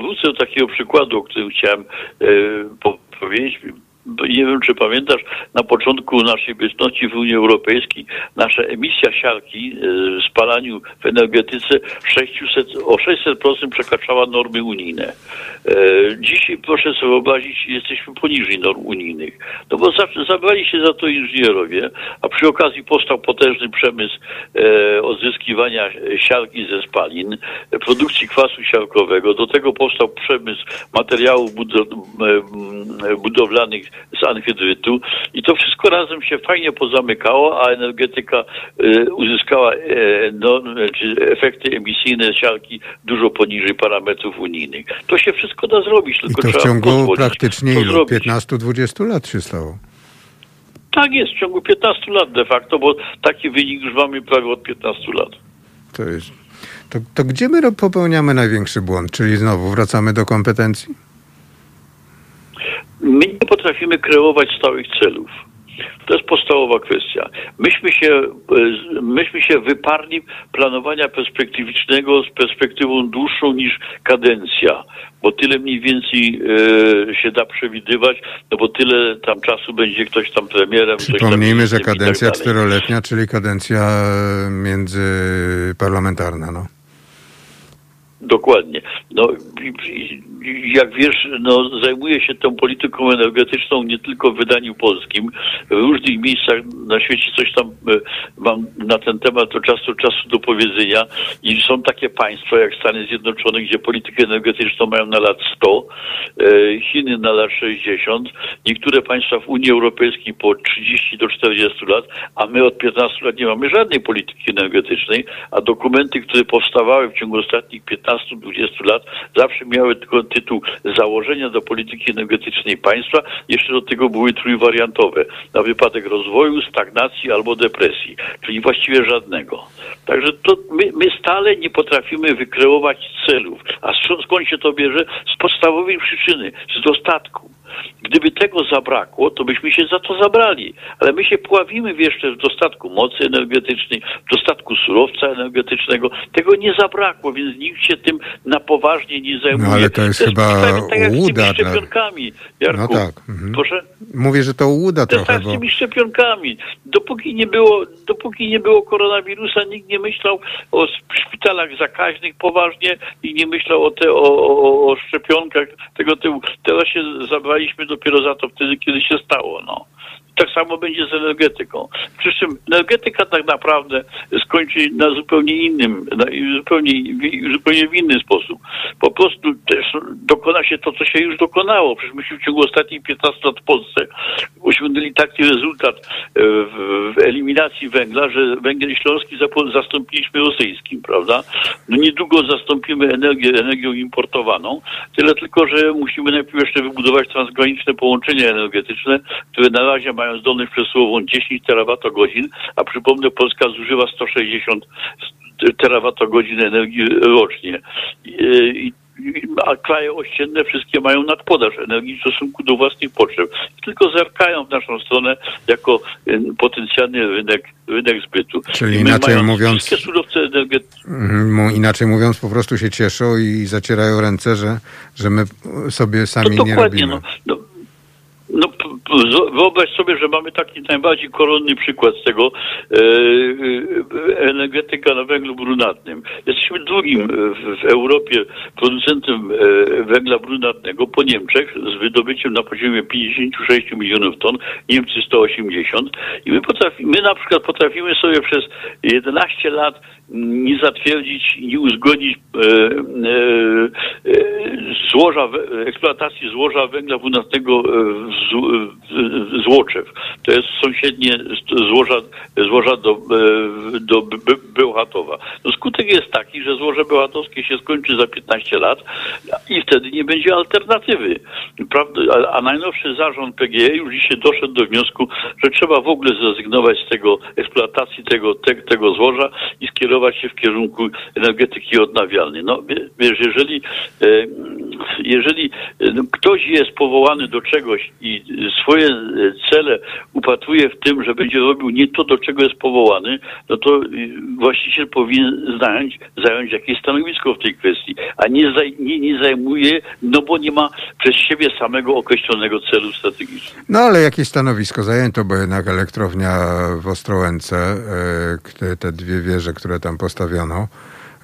wrócę do takiego przykładu, o którym chciałem y, po, powiedzieć. Nie wiem, czy pamiętasz, na początku naszej obecności w Unii Europejskiej nasza emisja siarki y, w spalaniu w energetyce 600, o 600% przekraczała normy unijne. E, Dzisiaj proszę sobie wyobrazić, jesteśmy poniżej norm unijnych. No bo za- zabrali się za to inżynierowie, a przy okazji powstał potężny przemysł e, odzyskiwania siarki ze spalin, e, produkcji kwasu siarkowego. Do tego powstał przemysł materiałów e, budowlanych z anhydrytu i to wszystko razem się fajnie pozamykało, a energetyka e, uzyskała e, no, czy efekty emisyjne siarki dużo poniżej parametrów unijnych. To się wszystko da zrobić, I tylko to w trzeba ciągu pozwolić praktycznie to ilu? zrobić. 15-20 lat się stało. Tak jest, w ciągu 15 lat de facto, bo taki wynik już mamy prawie od 15 lat. To jest. To, to gdzie my popełniamy największy błąd? Czyli znowu wracamy do kompetencji? My nie potrafimy kreować stałych celów. To jest podstawowa kwestia. Myśmy się, e, myśmy się wyparli planowania perspektywicznego z perspektywą dłuższą niż kadencja, bo tyle mniej więcej e, się da przewidywać, no bo tyle tam czasu będzie ktoś tam premierem. ktoś tam Przypomnijmy, że tak kadencja dalej. czteroletnia, czyli kadencja e, międzyparlamentarna. No. Dokładnie. No, jak wiesz, no, zajmuję się tą polityką energetyczną nie tylko w wydaniu polskim. W różnych miejscach na świecie coś tam e, mam na ten temat od czasu do czasu do powiedzenia. I są takie państwa jak Stany Zjednoczone, gdzie politykę energetyczną mają na lat 100, e, Chiny na lat 60, niektóre państwa w Unii Europejskiej po 30 do 40 lat, a my od 15 lat nie mamy żadnej polityki energetycznej, a dokumenty, które powstawały w ciągu ostatnich 15-20 lat, zawsze miały tylko tytuł założenia do polityki energetycznej państwa. Jeszcze do tego były trójwariantowe. Na wypadek rozwoju, stagnacji albo depresji, czyli właściwie żadnego. Także to my, my stale nie potrafimy wykreować celów. A skąd, się to bierze? Z podstawowej przyczyny, z dostatku. Gdyby tego zabrakło, to byśmy się za to zabrali. Ale my się pławimy jeszcze w dostatku mocy energetycznej, w dostatku surowca energetycznego. Tego nie zabrakło, więc nikt się tym na poważnie nie zajmuje. No, ale to jest chyba tak, tak jak z łuda tymi szczepionkami, Jarku. No tak, mhm. Proszę? Mówię, że to ułuda To jest trochę, tak z bo tymi szczepionkami. Dopóki nie było, dopóki nie było koronawirusa, nikt nie myślał o szpitalach zakaźnych poważnie i nie myślał o, te, o, o, o szczepionkach tego typu. Teraz się zabraliśmy dopiero za to wtedy, kiedy się stało. No. Tak samo będzie z energetyką. Przy czym energetyka tak naprawdę skończy na zupełnie innym, na, zupełnie, zupełnie w inny sposób. Po prostu też dokona się to, co się już dokonało. Przecież myśmy w ciągu ostatnich 15 lat w Polsce osiągnęli taki rezultat e, w, eliminacji węgla, że węgiel śląski zastąpiliśmy rosyjskim, prawda? No niedługo zastąpimy energię energią importowaną, tyle tylko, że musimy najpierw jeszcze wybudować transgraniczne połączenia energetyczne, które na razie mają zdolność przesyłową 10 terawatogodzin, a przypomnę, Polska zużywa 160 terawatogodzin energii rocznie. I, a kraje ościenne wszystkie mają nadpodaż energii w stosunku do własnych potrzeb. Tylko zerkają w naszą stronę jako y, potencjalny rynek, rynek zbytu. Czyli inaczej mówiąc- Wszystkie surowce energetyczne Mhm, inaczej mówiąc, po prostu się cieszą i zacierają ręce, że, że my sobie sami nie robimy. No, no, no, wyobraź sobie, że mamy taki najbardziej koronny przykład z tego e, e, energetyka na węglu brunatnym. Jesteśmy drugim w, w Europie producentem e, węgla brunatnego po Niemczech z wydobyciem na poziomie 56 milionów ton, Niemcy 180 i my, potrafi, my na przykład potrafimy sobie przez 11 lat nie zatwierdzić, nie uzgodnić e, e, e, złoża, eksploatacji złoża węgla brunatnego e, w, w, Złoczew. To jest sąsiednie złoża, złoża do, e, do Be- Be- Bełchatowa. No skutek jest taki, że złoże bełchatowskie się skończy za 15 lat i wtedy nie będzie alternatywy. Prawda? A, a najnowszy zarząd PGE już dzisiaj doszedł do wniosku, że trzeba w ogóle zrezygnować z tego eksploatacji tego, te, tego złoża i skierować się w kierunku energetyki odnawialnej. No wie- wiesz, jeżeli e, jeżeli no, ktoś jest powołany do czegoś i swoje cele upatruje w tym, że będzie robił nie to, do czego jest powołany, no to właściciel powinien zająć, zająć jakieś stanowisko w tej kwestii, a nie, zaj, nie, nie zajmuje, no bo nie ma przez siebie samego określonego celu strategicznego. No ale jakieś stanowisko zajęto, bo jednak elektrownia w Ostrołęce, te dwie wieże, które tam postawiono,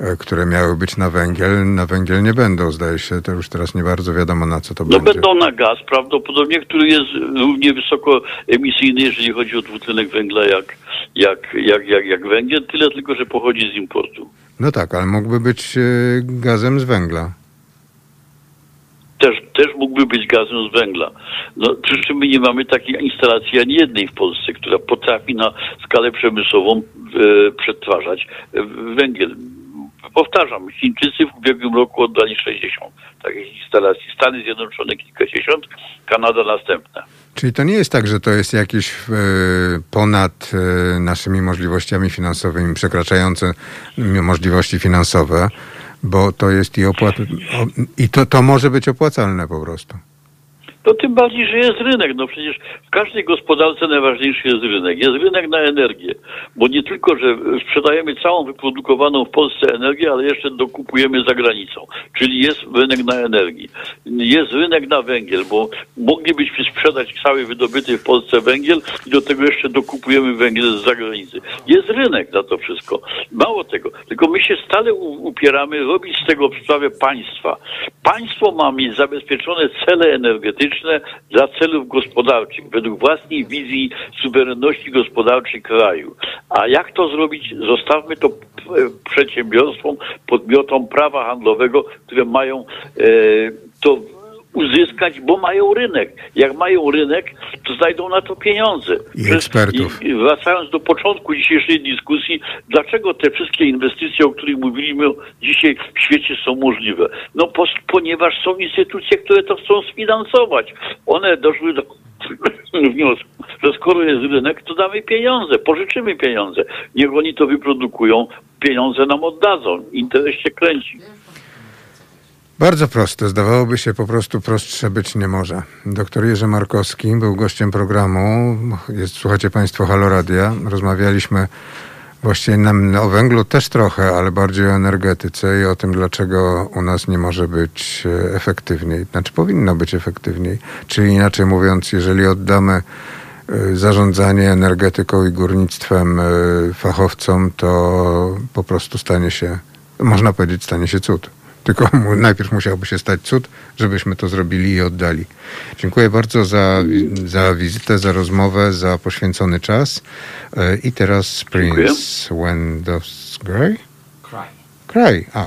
E, które miały być na węgiel, na węgiel nie będą, zdaje się. To już teraz nie bardzo wiadomo, na co to no będzie. No będą na gaz prawdopodobnie, który jest równie wysoko emisyjny, jeżeli chodzi o dwutlenek węgla, jak, jak, jak, jak, jak węgiel, tyle tylko, że pochodzi z importu. No tak, ale mógłby być e, gazem z węgla. Też, też mógłby być gazem z węgla. No, przy czym my nie mamy takiej instalacji ani jednej w Polsce, która potrafi na skalę przemysłową e, przetwarzać e, węgiel Powtarzam, Chińczycy w ubiegłym roku oddali 60 takich instalacji. Stany Zjednoczone kilkadziesiąt, Kanada następna. Czyli to nie jest tak, że to jest jakieś e, ponad e, naszymi możliwościami finansowymi, przekraczające możliwości finansowe, bo to jest i opłat... i to, to może być opłacalne po prostu. To tym bardziej, że jest rynek. No przecież w każdej gospodarce najważniejszy jest rynek. Jest rynek na energię. Bo nie tylko, że sprzedajemy całą wyprodukowaną w Polsce energię, ale jeszcze dokupujemy za granicą. Czyli jest rynek na energii. Jest rynek na węgiel, bo moglibyśmy sprzedać cały wydobyty w Polsce węgiel i do tego jeszcze dokupujemy węgiel z zagranicy. Jest rynek na to wszystko. Mało tego. Tylko my się stale upieramy robić z tego sprawę państwa. Państwo ma mieć zabezpieczone cele energetyczne, dla celów gospodarczych, według własnej wizji suwerenności gospodarczej kraju. A jak to zrobić? Zostawmy to przedsiębiorstwom, podmiotom prawa handlowego, które mają e, to uzyskać, bo mają rynek. Jak mają rynek, to znajdą na to pieniądze. I ekspertów. I wracając do początku dzisiejszej dyskusji, dlaczego te wszystkie inwestycje, o których mówiliśmy dzisiaj w świecie są możliwe? No ponieważ są instytucje, które to chcą sfinansować. One doszły do wniosku, że skoro jest rynek, to damy pieniądze, pożyczymy pieniądze. Niech oni to wyprodukują, pieniądze nam oddadzą. Interes się kręci. Bardzo proste. Zdawałoby się po prostu prostsze być nie może. Doktor Jerzy Markowski był gościem programu. Jest, słuchacie Państwo Haloradia. Rozmawialiśmy właściwie nam o węglu też trochę, ale bardziej o energetyce i o tym, dlaczego u nas nie może być e, efektywniej. Znaczy powinno być efektywniej. Czyli inaczej mówiąc, jeżeli oddamy e, zarządzanie energetyką i górnictwem e, fachowcom, to po prostu stanie się, można powiedzieć, stanie się cud. Tylko najpierw musiałby się stać cud, żebyśmy to zrobili i oddali. Dziękuję bardzo za, za wizytę, za rozmowę, za poświęcony czas. E, I teraz Prince When Doves Cry? Cry. Cry, a.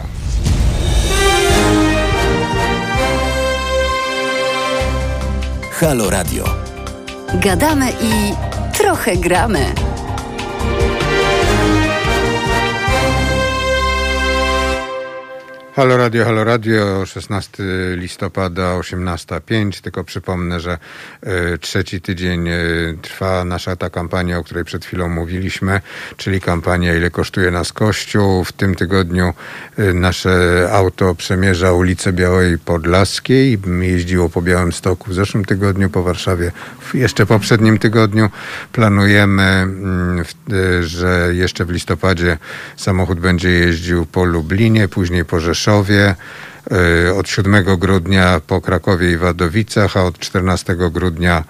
Halo Radio. Gadamy i trochę gramy. Halo Radio, Halo Radio, 16 listopada, 18.05. Tylko przypomnę, że y, trzeci tydzień y, trwa nasza ta kampania, o której przed chwilą mówiliśmy, czyli kampania Ile kosztuje nas Kościół. W tym tygodniu y, nasze auto przemierza ulicę Białej Podlaskiej. Jeździło po Białym Stoku w zeszłym tygodniu, po Warszawie w jeszcze poprzednim tygodniu. Planujemy, mm, że jeszcze w listopadzie samochód będzie jeździł po Lublinie, później po Rzeszowie Rzeszowie, y, od 7 grudnia po Krakowie i Wadowicach, a od 14 grudnia y,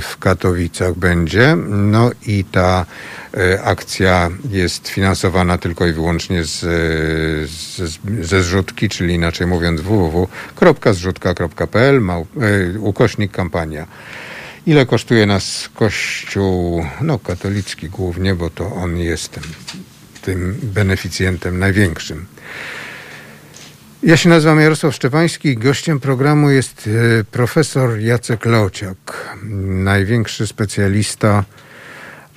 w Katowicach będzie. No i ta y, akcja jest finansowana tylko i wyłącznie z, z, ze zrzutki, czyli inaczej mówiąc www.zrzutka.pl ukośnik kampania. Ile kosztuje nas Kościół, no katolicki głównie, bo to on jest tym, tym beneficjentem największym. Ja się nazywam Jarosław Szczepański. Gościem programu jest e, profesor Jacek Lociak, największy specjalista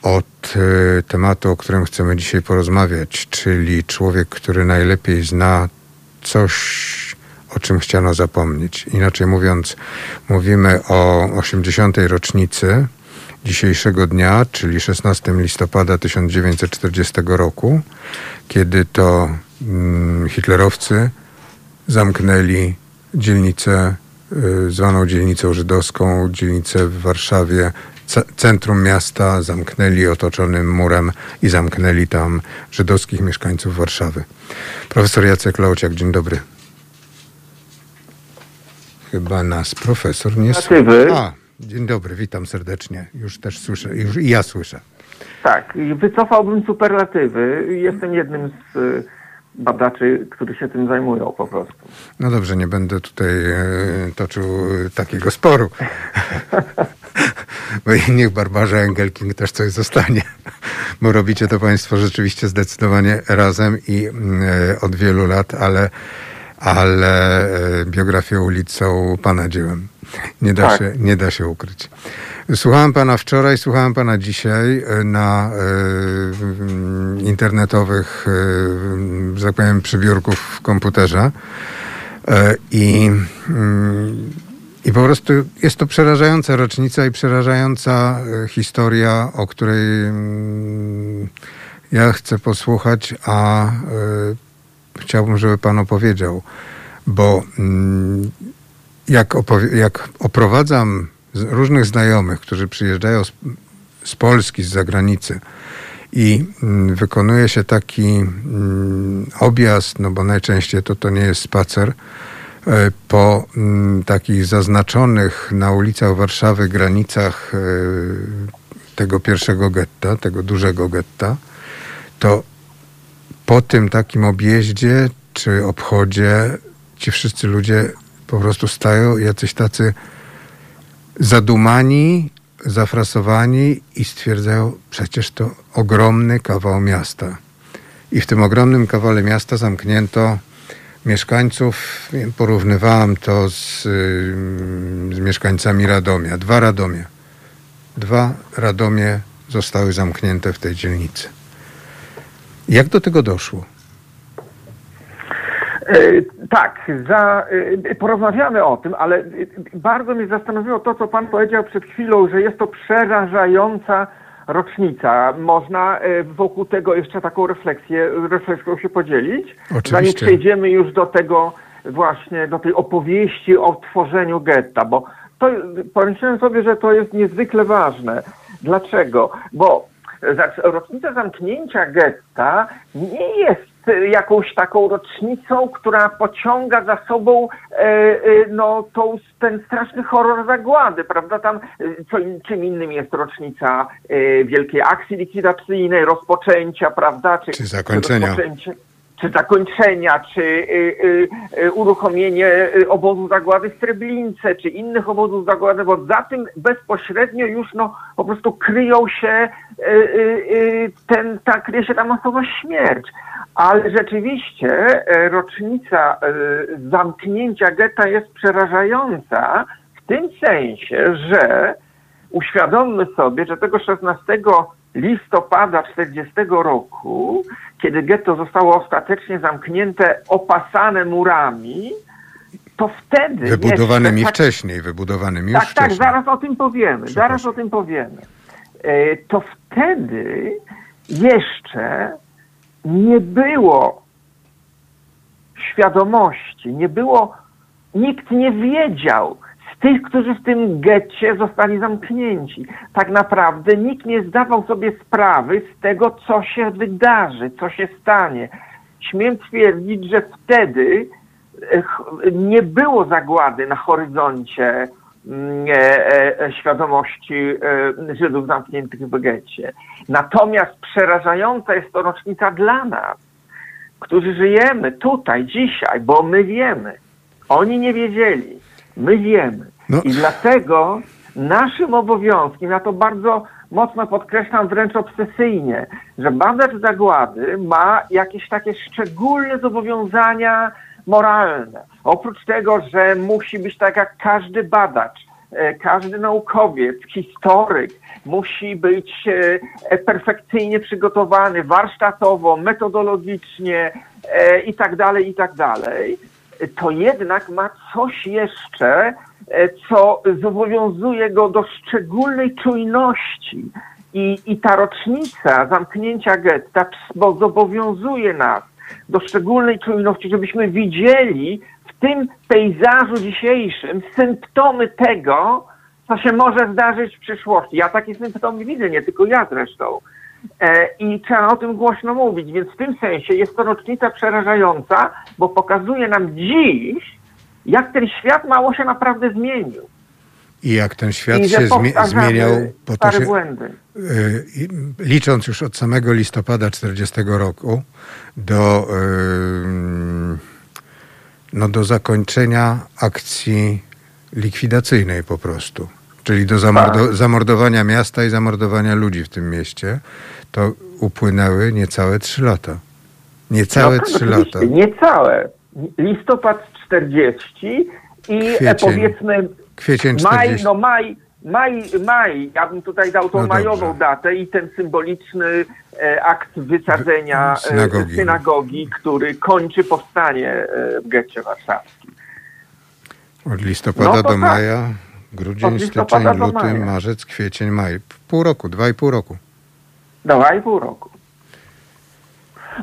od e, tematu, o którym chcemy dzisiaj porozmawiać, czyli człowiek, który najlepiej zna coś, o czym chciano zapomnieć. Inaczej mówiąc, mówimy o 80. rocznicy dzisiejszego dnia, czyli 16 listopada 1940 roku, kiedy to mm, hitlerowcy zamknęli dzielnicę y, zwaną dzielnicą żydowską, dzielnicę w Warszawie, centrum miasta, zamknęli otoczonym murem i zamknęli tam żydowskich mieszkańców Warszawy. Profesor Jacek Lauciak, dzień dobry. Chyba nas profesor nie słyszy. Dzień dobry, witam serdecznie. Już też słyszę, już i ja słyszę. Tak, wycofałbym superlatywy. Jestem jednym z y, badaczy, którzy się tym zajmują po prostu. No dobrze, nie będę tutaj e, toczył takiego sporu. Bo niech Barbarze Engelking też coś zostanie. Bo robicie to Państwo rzeczywiście zdecydowanie razem i e, od wielu lat, ale, ale e, biografię ulicą Pana dziełem. Nie da, tak. się, nie da się ukryć. Słuchałem pana wczoraj, słuchałem pana dzisiaj e, na y, internetowych, y, że tak powiem, przybiórków w komputerze. Y, I, I po prostu jest to przerażająca rocznica i przerażająca historia, o której mm, ja chcę posłuchać, a chciałbym, żeby pan opowiedział, bo mm, jak, jak oprowadzam różnych znajomych, którzy przyjeżdżają z, z Polski, z zagranicy i mm, wykonuje się taki mm, objazd, no bo najczęściej to, to nie jest spacer, e, po mm, takich zaznaczonych na ulicach Warszawy granicach e, tego pierwszego getta, tego dużego getta, to po tym takim objeździe czy obchodzie ci wszyscy ludzie po prostu stają jacyś tacy zadumani, zafrasowani i stwierdzają, przecież to ogromny kawał miasta. I w tym ogromnym kawale miasta zamknięto mieszkańców, porównywałem to z, z mieszkańcami Radomia. Dwa Radomia. Dwa Radomie zostały zamknięte w tej dzielnicy. Jak do tego doszło? E, tak, za, e, porozmawiamy o tym, ale bardzo mnie zastanowiło to, co Pan powiedział przed chwilą, że jest to przerażająca rocznica. Można e, wokół tego jeszcze taką refleksję, refleksją się podzielić, Oczywiście. zanim przejdziemy już do tego właśnie, do tej opowieści o tworzeniu getta, bo to pomyślałem sobie, że to jest niezwykle ważne. Dlaczego? Bo rocznica zamknięcia getta nie jest jakąś taką rocznicą, która pociąga za sobą e, e, no, tą, ten straszny horror zagłady, prawda? Tam e, co, czym innym jest rocznica wielkiej akcji likwidacyjnej, rozpoczęcia, prawda? Czy, czy zakończenia. Czy czy zakończenia, czy y, y, uruchomienie obozu zagłady w Treblince, czy innych obozów zagłady, bo za tym bezpośrednio już no, po prostu kryją się, y, ten, ta, kryje się ta masowa śmierć. Ale rzeczywiście e, rocznica e, zamknięcia getta jest przerażająca w tym sensie, że uświadommy sobie, że tego 16 listopada 40 roku, kiedy getto zostało ostatecznie zamknięte, opasane murami, to wtedy... Wybudowanymi jeszcze, tak, wcześniej, wybudowanymi tak, już tak, wcześniej. Tak, zaraz o tym powiemy, zaraz o tym powiemy. E, to wtedy jeszcze nie było świadomości, nie było, nikt nie wiedział tych, którzy w tym getcie zostali zamknięci. Tak naprawdę nikt nie zdawał sobie sprawy z tego, co się wydarzy, co się stanie. Śmiem twierdzić, że wtedy e, nie było zagłady na horyzoncie mm, e, e, świadomości Żydów zamkniętych w getcie. Natomiast przerażająca jest to rocznica dla nas, którzy żyjemy tutaj, dzisiaj, bo my wiemy. Oni nie wiedzieli, my wiemy. No. I dlatego naszym obowiązkiem, ja to bardzo mocno podkreślam, wręcz obsesyjnie, że badacz zagłady ma jakieś takie szczególne zobowiązania moralne. Oprócz tego, że musi być tak jak każdy badacz, e, każdy naukowiec, historyk, musi być e, perfekcyjnie przygotowany warsztatowo, metodologicznie e, i tak dalej, i tak dalej, to jednak ma coś jeszcze, e, co zobowiązuje go do szczególnej czujności. I, i ta rocznica zamknięcia getta zobowiązuje nas do szczególnej czujności, żebyśmy widzieli w tym pejzażu dzisiejszym symptomy tego, co się może zdarzyć w przyszłości. Ja takie symptomy widzę, nie tylko ja zresztą. E, I trzeba o tym głośno mówić, więc w tym sensie jest to rocznica przerażająca, bo pokazuje nam dziś, jak ten świat mało się naprawdę zmienił. I jak ten świat się zmieniał, po to się, błędy. i- licząc już od samego listopada 40 roku do, y, no do zakończenia akcji likwidacyjnej po prostu. Czyli do zamordo- Tak. zamordowania miasta i zamordowania ludzi w tym mieście, to upłynęły niecałe trzy lata. Niecałe tak, trzy lata. Niecałe. Listopad 40 i e, Kwiecień. powiedzmy Kwiecień maj, 40. no maj, maj, maj, ja bym tutaj dał tą No majową dobrze. datę i ten symboliczny e, akt wysadzenia W- synagogi. E, synagogi, który kończy powstanie e, w getcie warszawskim. Od listopada No do tak. maja, grudzień, styczeń, luty, marzec, kwiecień, maj. Pół roku, dwa i pół roku. Dwa i pół roku.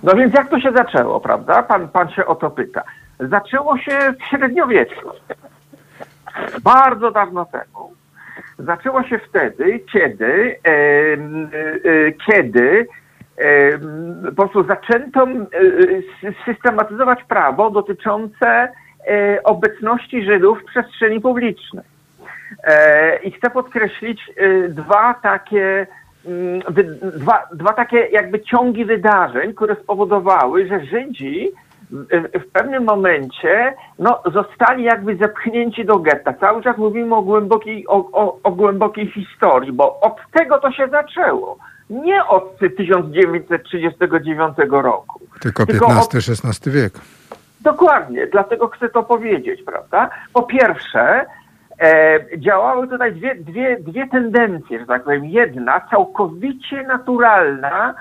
No więc jak to się zaczęło, prawda? Pan, pan się o to pyta. Zaczęło się w średniowieczu. Bardzo dawno temu. Zaczęło się wtedy, kiedy, e, e, kiedy em, po prostu zaczęto e, sy- systematyzować prawo dotyczące e, obecności Żydów w przestrzeni publicznej. E, I chcę podkreślić e, dwa takie, mm, dwa, dwa takie jakby ciągi wydarzeń, które spowodowały, że Żydzi w, pewnym momencie no, zostali jakby zepchnięci do getta. Cały czas mówimy o głębokiej, o, o, o głębokiej historii, bo od tego to się zaczęło. Nie od 1939 roku. Tylko XV-XVI wiek. Dokładnie, dlatego chcę to powiedzieć, prawda? Po pierwsze, e, działały tutaj dwie, dwie, dwie tendencje, że tak powiem. Jedna całkowicie naturalna,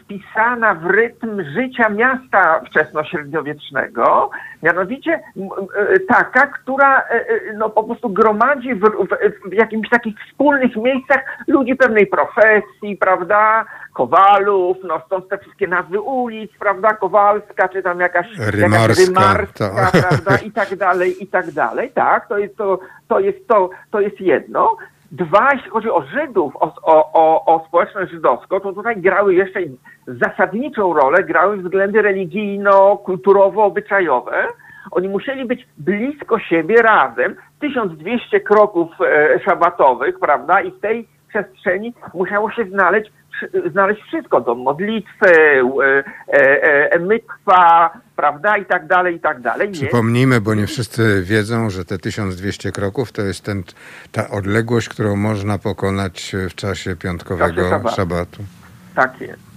wpisana w rytm życia miasta wczesnośredniowiecznego, mianowicie e, taka, która e, e, no, po prostu gromadzi w, w, w jakimś takich wspólnych miejscach ludzi pewnej profesji, prawda? Kowalów, no stąd te wszystkie nazwy ulic, prawda? Kowalska, czy tam jakaś Rymarska, jakaś rymarska prawda? I tak dalej, i tak dalej. Tak, to jest to, to jest to, to jest jedno. Dwa, jeśli chodzi o Żydów, o, o, o, społeczność żydowską, to tutaj grały jeszcze zasadniczą rolę, grały względy religijno-kulturowo-obyczajowe. Oni musieli być blisko siebie razem, 1200 kroków e, szabatowych, prawda? I w tej przestrzeni musiało się znaleźć, znaleźć wszystko, do modlitwy, e, e, e, mytwa, prawda? I tak dalej, i tak dalej. Przypomnijmy, bo nie wszyscy wiedzą, że te 1200 kroków to jest ten, ta odległość, którą można pokonać w czasie piątkowego szabatu. Tak jest.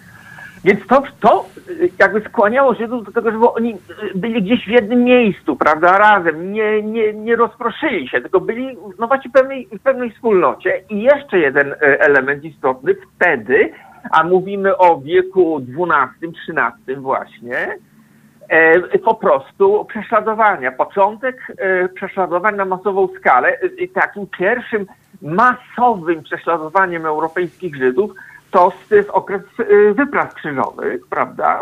Więc to, to y, jakby skłaniało Żydów do tego, żeby oni y, byli gdzieś w jednym miejscu, prawda, razem, nie, nie, nie rozproszyli się, tylko byli no właśnie w pewnej, w pewnej wspólnocie. I jeszcze jeden y, element istotny, wtedy, a mówimy o wieku XII-XIII właśnie, e, po prostu prześladowania. Początek e, prześladowań na masową skalę. E, Takim pierwszym masowym prześladowaniem europejskich Żydów to jest okres e, wypraw krzyżowych, prawda?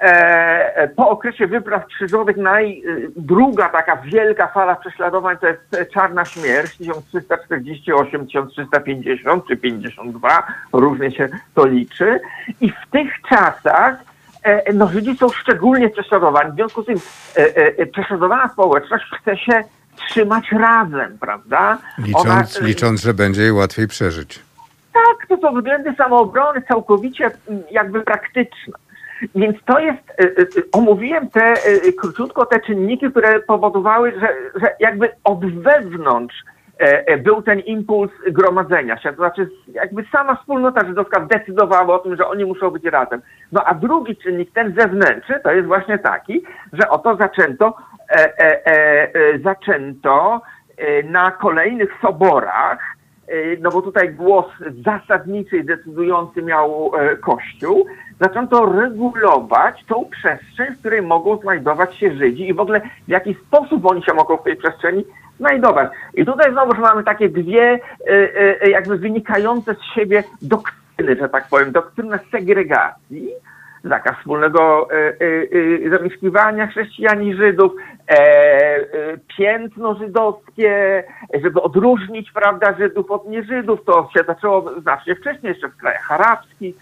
E, po okresie wypraw krzyżowych naj, e, druga taka wielka fala prześladowań to jest e, Czarna Śmierć 1348, 1350 czy 52, różnie się to liczy. I w tych czasach e, no, Żydzi są szczególnie prześladowani. W związku z tym e, e, prześladowana społeczność chce się trzymać razem, prawda? Licząc, Ona, e, licząc, że będzie jej łatwiej przeżyć. Tak, to są względy samoobrony całkowicie mm, jakby praktyczne. Więc to jest, y, y, y, omówiłem te, króciutko te czynniki, które powodowały, że, że jakby od wewnątrz e, e, był ten impuls gromadzenia się. To znaczy jakby sama wspólnota żydowska zdecydowała o tym, że oni muszą być razem. No a drugi czynnik, ten zewnętrzny, to jest właśnie taki, że oto zaczęto, e, e, e, e, zaczęto na kolejnych soborach no bo tutaj głos zasadniczy i decydujący miał e, Kościół, zaczęto regulować tą przestrzeń, w której mogą znajdować się Żydzi i w ogóle w jaki sposób oni się mogą w tej przestrzeni znajdować. I tutaj znowu mamy takie dwie e, e, jakby wynikające z siebie doktryny, że tak powiem, doktryna segregacji, zakaz wspólnego e, e, e, zamieszkiwania chrześcijan i Żydów, piętno żydowskie, żeby odróżnić, prawda, Żydów od nieżydów. To się zaczęło znacznie wcześniej, jeszcze w krajach arabskich.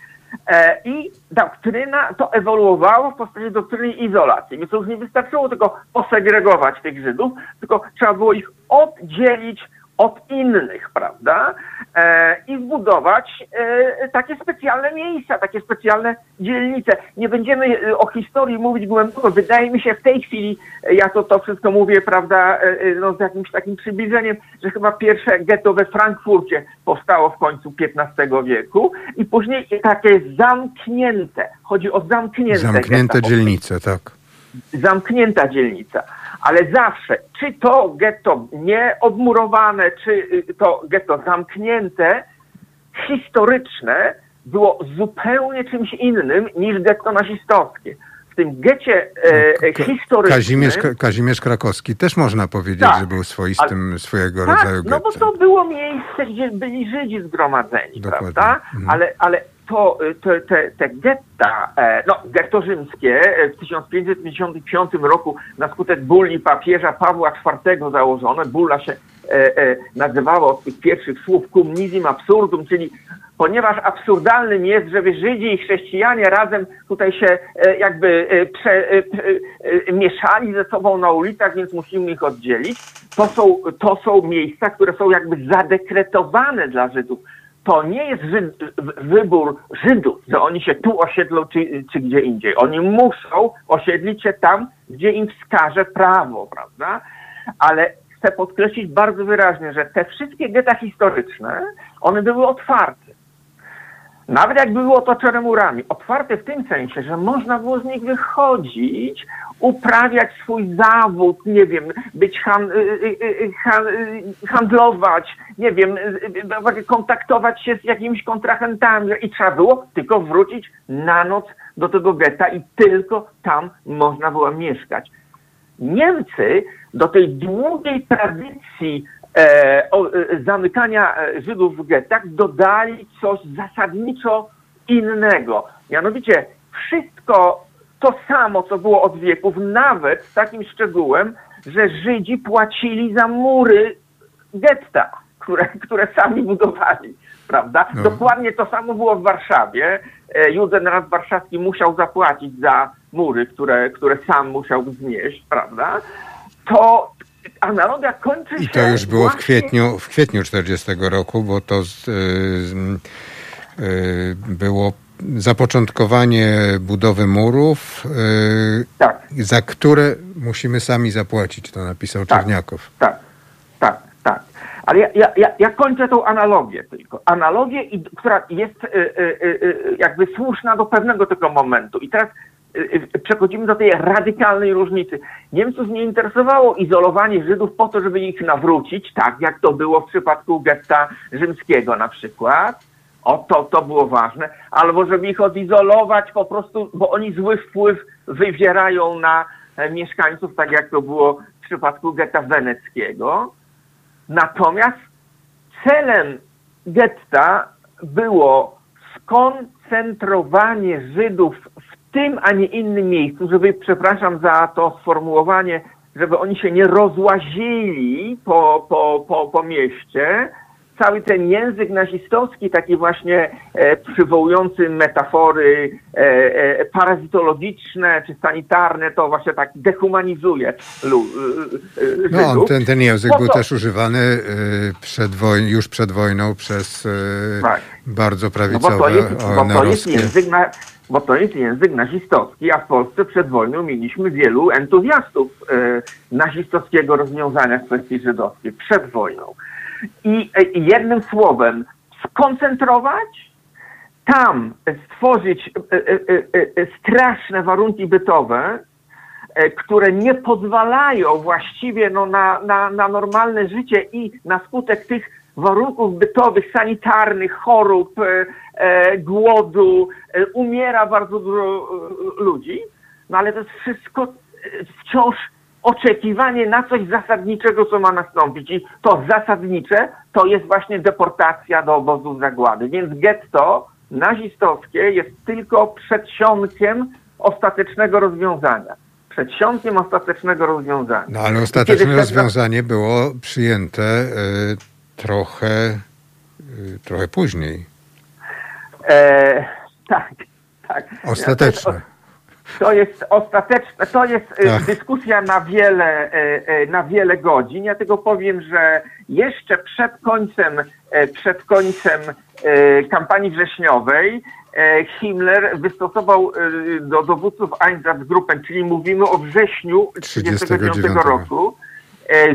I doktryna to ewoluowało w postaci doktryny izolacji. Więc już nie wystarczyło tylko posegregować tych Żydów, tylko trzeba było ich oddzielić od innych, prawda? E, I zbudować e, takie specjalne miejsca, takie specjalne dzielnice. Nie będziemy e, o historii mówić głęboko. Wydaje mi się w tej chwili, e, ja to, to wszystko mówię, prawda, e, e, no, z jakimś takim przybliżeniem, że chyba pierwsze getto we Frankfurcie powstało w końcu XV wieku i później takie zamknięte, chodzi o zamknięte Zamknięte dzielnice, tak. zamknięta dzielnica, ale zawsze, czy to getto nieodmurowane, czy y, to getto zamknięte, historyczne, było zupełnie czymś innym niż getto nazistowskie. W tym getcie e, Ka- historycznym... Kazimierz, Kazimierz Krakowski też można powiedzieć, Tak, że był swoistym swojego Tak, rodzaju no bo gettem. to było miejsce, gdzie byli Żydzi zgromadzeni, Dokładnie. prawda? Mhm. Ale, ale to, y, te, te, te getta, e, no getto rzymskie e, w 1555 roku na skutek bulli papieża Pawła IV założone, bulla się e, e, nazywała od tych pierwszych słów cum nizim absurdum, czyli ponieważ absurdalnym jest, żeby Żydzi i chrześcijanie razem tutaj się e, jakby e, prze, mieszali ze sobą na ulicach, więc musimy ich oddzielić. To są, to są miejsca, które są jakby zadekretowane dla Żydów. To nie jest wybór Żydów, że oni się tu osiedlą czy, czy gdzie indziej. Oni muszą osiedlić się tam, gdzie im wskaże prawo, prawda? Ale chcę podkreślić bardzo wyraźnie, że te wszystkie getta historyczne, one były otwarte. Nawet jak były otoczone murami, otwarte w tym sensie, że można było z nich wychodzić, uprawiać swój zawód, nie wiem, być han, y, y, y, han, handlować, nie wiem, kontaktować się z jakimiś kontrahentami i trzeba było tylko wrócić na noc do tego getta i tylko tam można było mieszkać. Niemcy do tej długiej tradycji e, o, e, zamykania e, Żydów w gettach dodali coś zasadniczo innego. Mianowicie wszystko to samo, co było od wieków, nawet z takim szczegółem, że Żydzi płacili za mury getta, które, które sami budowali, prawda? No. Dokładnie to samo było w Warszawie. E, Judenrat warszawski musiał zapłacić za mury, które, które sam musiał wznieść, prawda? To analogia kończy się... I to już było w właśnie- kwietniu, w kwietniu 40 roku, bo to z, y, y, było zapoczątkowanie budowy murów, y, Tak. za które musimy sami zapłacić, to napisał Tak. Czerniakow. Tak, tak, tak. Ale ja, ja, ja, ja kończę tą analogię tylko. Analogię, i, która jest jakby słuszna do pewnego tylko momentu. I teraz przechodzimy do tej radykalnej różnicy. Niemców nie interesowało izolowanie Żydów po to, żeby ich nawrócić, tak jak to było w przypadku getta rzymskiego na przykład. O, to, to było ważne. Albo żeby ich odizolować po prostu, bo oni zły wpływ wywierają na e, mieszkańców, tak jak to było w przypadku getta weneckiego. Natomiast celem getta było skoncentrowanie Żydów tym, a nie innym miejscu, żeby, przepraszam za to sformułowanie, żeby oni się nie rozłazili po, po, po, po mieście. Cały ten język nazistowski, taki właśnie e, przywołujący metafory e, e, parazitologiczne czy sanitarne, to właśnie tak dehumanizuje lu, e, e, No, ten, ten język był też używany y, przed już przed wojną przez Tak. bardzo No bo prawicowe to jest, bo to jest język na, bo to jest język nazistowski, a w Polsce przed wojną mieliśmy wielu entuzjastów e, nazistowskiego rozwiązania kwestii żydowskiej przed wojną. I e, i jednym słowem skoncentrować, tam stworzyć e, e, straszne warunki bytowe, które nie pozwalają właściwie no, na, na, na normalne życie i na skutek tych warunków bytowych, sanitarnych, chorób, e, głodu, e, umiera bardzo dużo ludzi, no ale to jest wszystko wciąż oczekiwanie na coś zasadniczego, co ma nastąpić. I to zasadnicze to jest właśnie deportacja do obozów zagłady. Więc getto nazistowskie jest tylko przedsionkiem ostatecznego rozwiązania. Przedsionkiem ostatecznego rozwiązania. No ale ostateczne Kiedy- rozwiązanie było przyjęte e, trochę, e, trochę później. E, tak, tak. Ostateczne. To jest ostateczne, to jest e, Tak. dyskusja na wiele, e, e, na wiele godzin. Ja tylko powiem, że jeszcze przed końcem, przed końcem kampanii wrześniowej Himmler wystosował do dowódców Einsatzgruppen, czyli mówimy o wrześniu 1939 39 roku,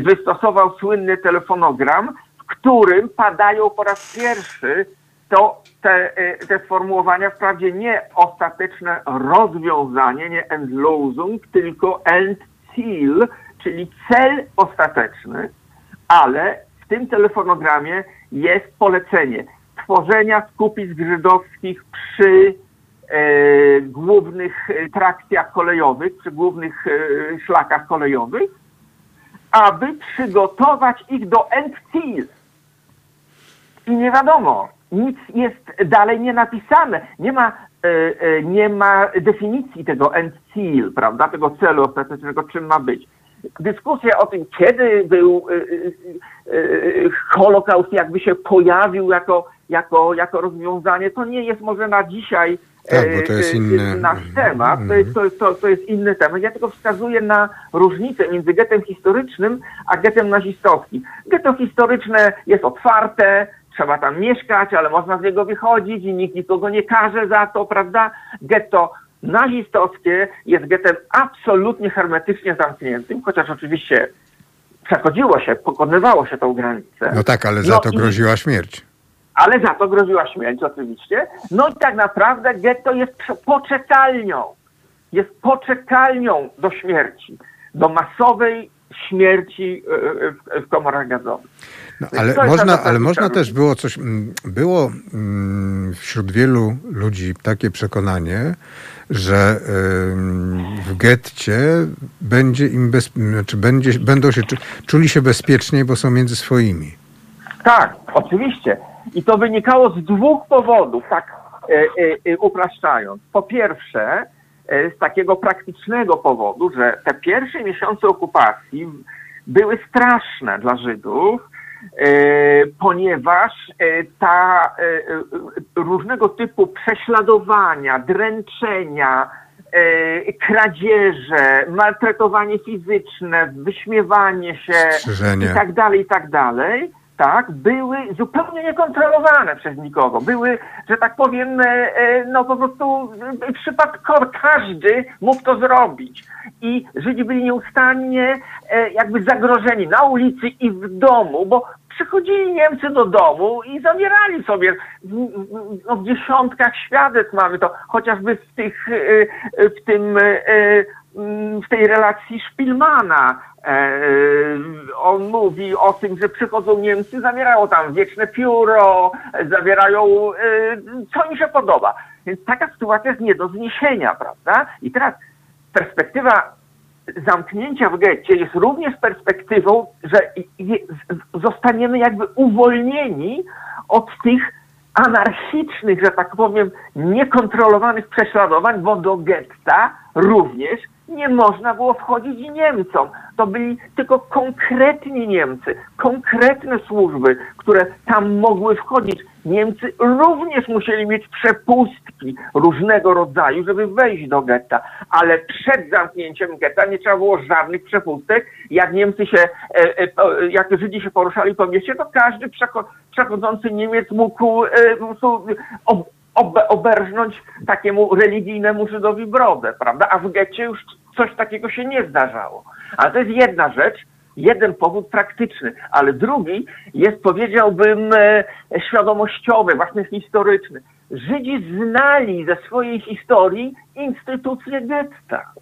wystosował słynny telefonogram, w którym padają po raz pierwszy to te, e, te sformułowania wprawdzie nie ostateczne rozwiązanie, nie Endlosung, tylko Endziel, czyli cel ostateczny, ale w tym telefonogramie jest polecenie tworzenia skupisk żydowskich przy e, głównych e, trakcjach kolejowych, przy głównych e, szlakach kolejowych, aby przygotować ich do Endziel. I nie wiadomo, nic jest dalej nie napisane. Nie ma, e, e, nie ma definicji tego end seal, prawda, tego celu ostatecznego, czym ma być. Dyskusja o tym, kiedy był e, Holokaust, jakby się pojawił jako, jako, jako rozwiązanie, to nie jest może na dzisiaj Tak, bo to jest inny- nasz temat. To jest, to, to, to jest inny temat. Ja tylko wskazuję na różnicę między getem historycznym a getem nazistowskim. Getto historyczne jest otwarte, trzeba tam mieszkać, ale można z niego wychodzić i nikt nikogo nie karze za to, prawda? Getto nazistowskie jest getem absolutnie hermetycznie zamkniętym, chociaż oczywiście przechodziło się, pokonywało się tą granicę. No tak, ale za No to i- groziła śmierć. ale za to groziła śmierć oczywiście. No i tak naprawdę getto jest poczekalnią. Jest poczekalnią do śmierci. Do masowej śmierci e, e, w komorach gazowych. No, Więc ale można, ale można zasadnicza też było coś, mm, było mm, wśród wielu ludzi takie przekonanie, że w getcie będzie im bez, znaczy będzie, będą się, czu- czuli się bezpieczniej, bo są między swoimi. Tak, oczywiście. I to wynikało z dwóch powodów, tak e, e, e, upraszczając. Po pierwsze, z takiego praktycznego powodu, że te pierwsze miesiące okupacji były straszne dla Żydów, ponieważ e, ta e, e, różnego typu prześladowania, dręczenia, e, kradzieże, maltretowanie fizyczne, wyśmiewanie się Strzyżenie. i tak dalej, i tak dalej, tak, były zupełnie niekontrolowane przez nikogo. Były, że tak powiem, e, e, no po prostu e, przypadkowo każdy mógł to zrobić. I Żydzi byli nieustannie jakby zagrożeni na ulicy i w domu, bo przychodzili Niemcy do domu i zabierali sobie no, w dziesiątkach świadectw mamy to, chociażby w tych, w tym, w tej relacji Szpilmana. E, On mówi o tym, że przychodzą Niemcy, zabierają tam wieczne pióro, zabierają e, co im się podoba. Więc taka sytuacja jest nie do zniesienia, prawda? I teraz perspektywa zamknięcia w getcie jest również perspektywą, że zostaniemy jakby uwolnieni od tych anarchicznych, że tak powiem, niekontrolowanych prześladowań, bo do getta również nie można było wchodzić Niemcom. To byli tylko konkretni Niemcy, konkretne służby, które tam mogły wchodzić. Niemcy również musieli mieć przepustki różnego rodzaju, żeby wejść do getta, ale przed zamknięciem getta nie trzeba było żadnych przepustek. Jak Niemcy się, e, e, jak Żydzi się poruszali po mieście, to każdy przechodzący Niemiec mógł e, oberżnąć takiemu religijnemu Żydowi brodę, prawda? A w getcie już coś takiego się nie zdarzało. Ale to jest jedna rzecz, jeden powód praktyczny, ale drugi jest, powiedziałbym, e, świadomościowy, właśnie historyczny. Żydzi znali ze swojej historii instytucje getta.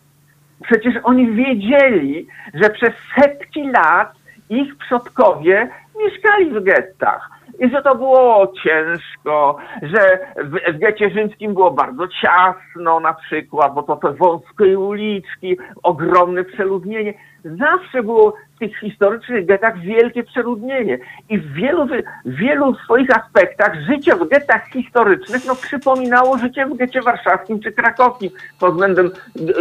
Przecież oni wiedzieli, że przez setki lat ich przodkowie mieszkali w gettach. I że to było ciężko, że w, w getcie rzymskim było bardzo ciasno na przykład, bo to te wąskie uliczki, ogromne przeludnienie. Zawsze było w tych historycznych getach wielkie przeludnienie i w wielu, wielu swoich aspektach życie w getach historycznych no, przypominało życie w getcie warszawskim czy krakowskim pod względem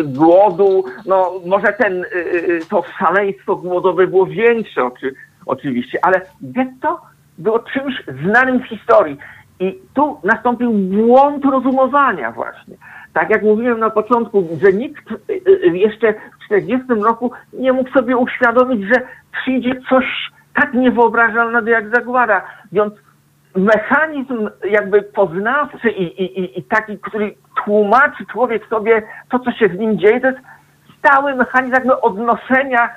głodu, no może ten, y, y, to szaleństwo głodowe było większe oczy, oczywiście, ale getto było czymś znanym w historii. I tu nastąpił błąd rozumowania właśnie. Tak jak mówiłem na początku, że nikt y, y, jeszcze w 40 roku nie mógł sobie uświadomić, że przyjdzie coś tak niewyobrażalnego jak zagłada. Więc mechanizm jakby poznawczy i, i, i taki, który tłumaczy człowiek sobie to, co się z nim dzieje, to jest stały mechanizm jakby odnoszenia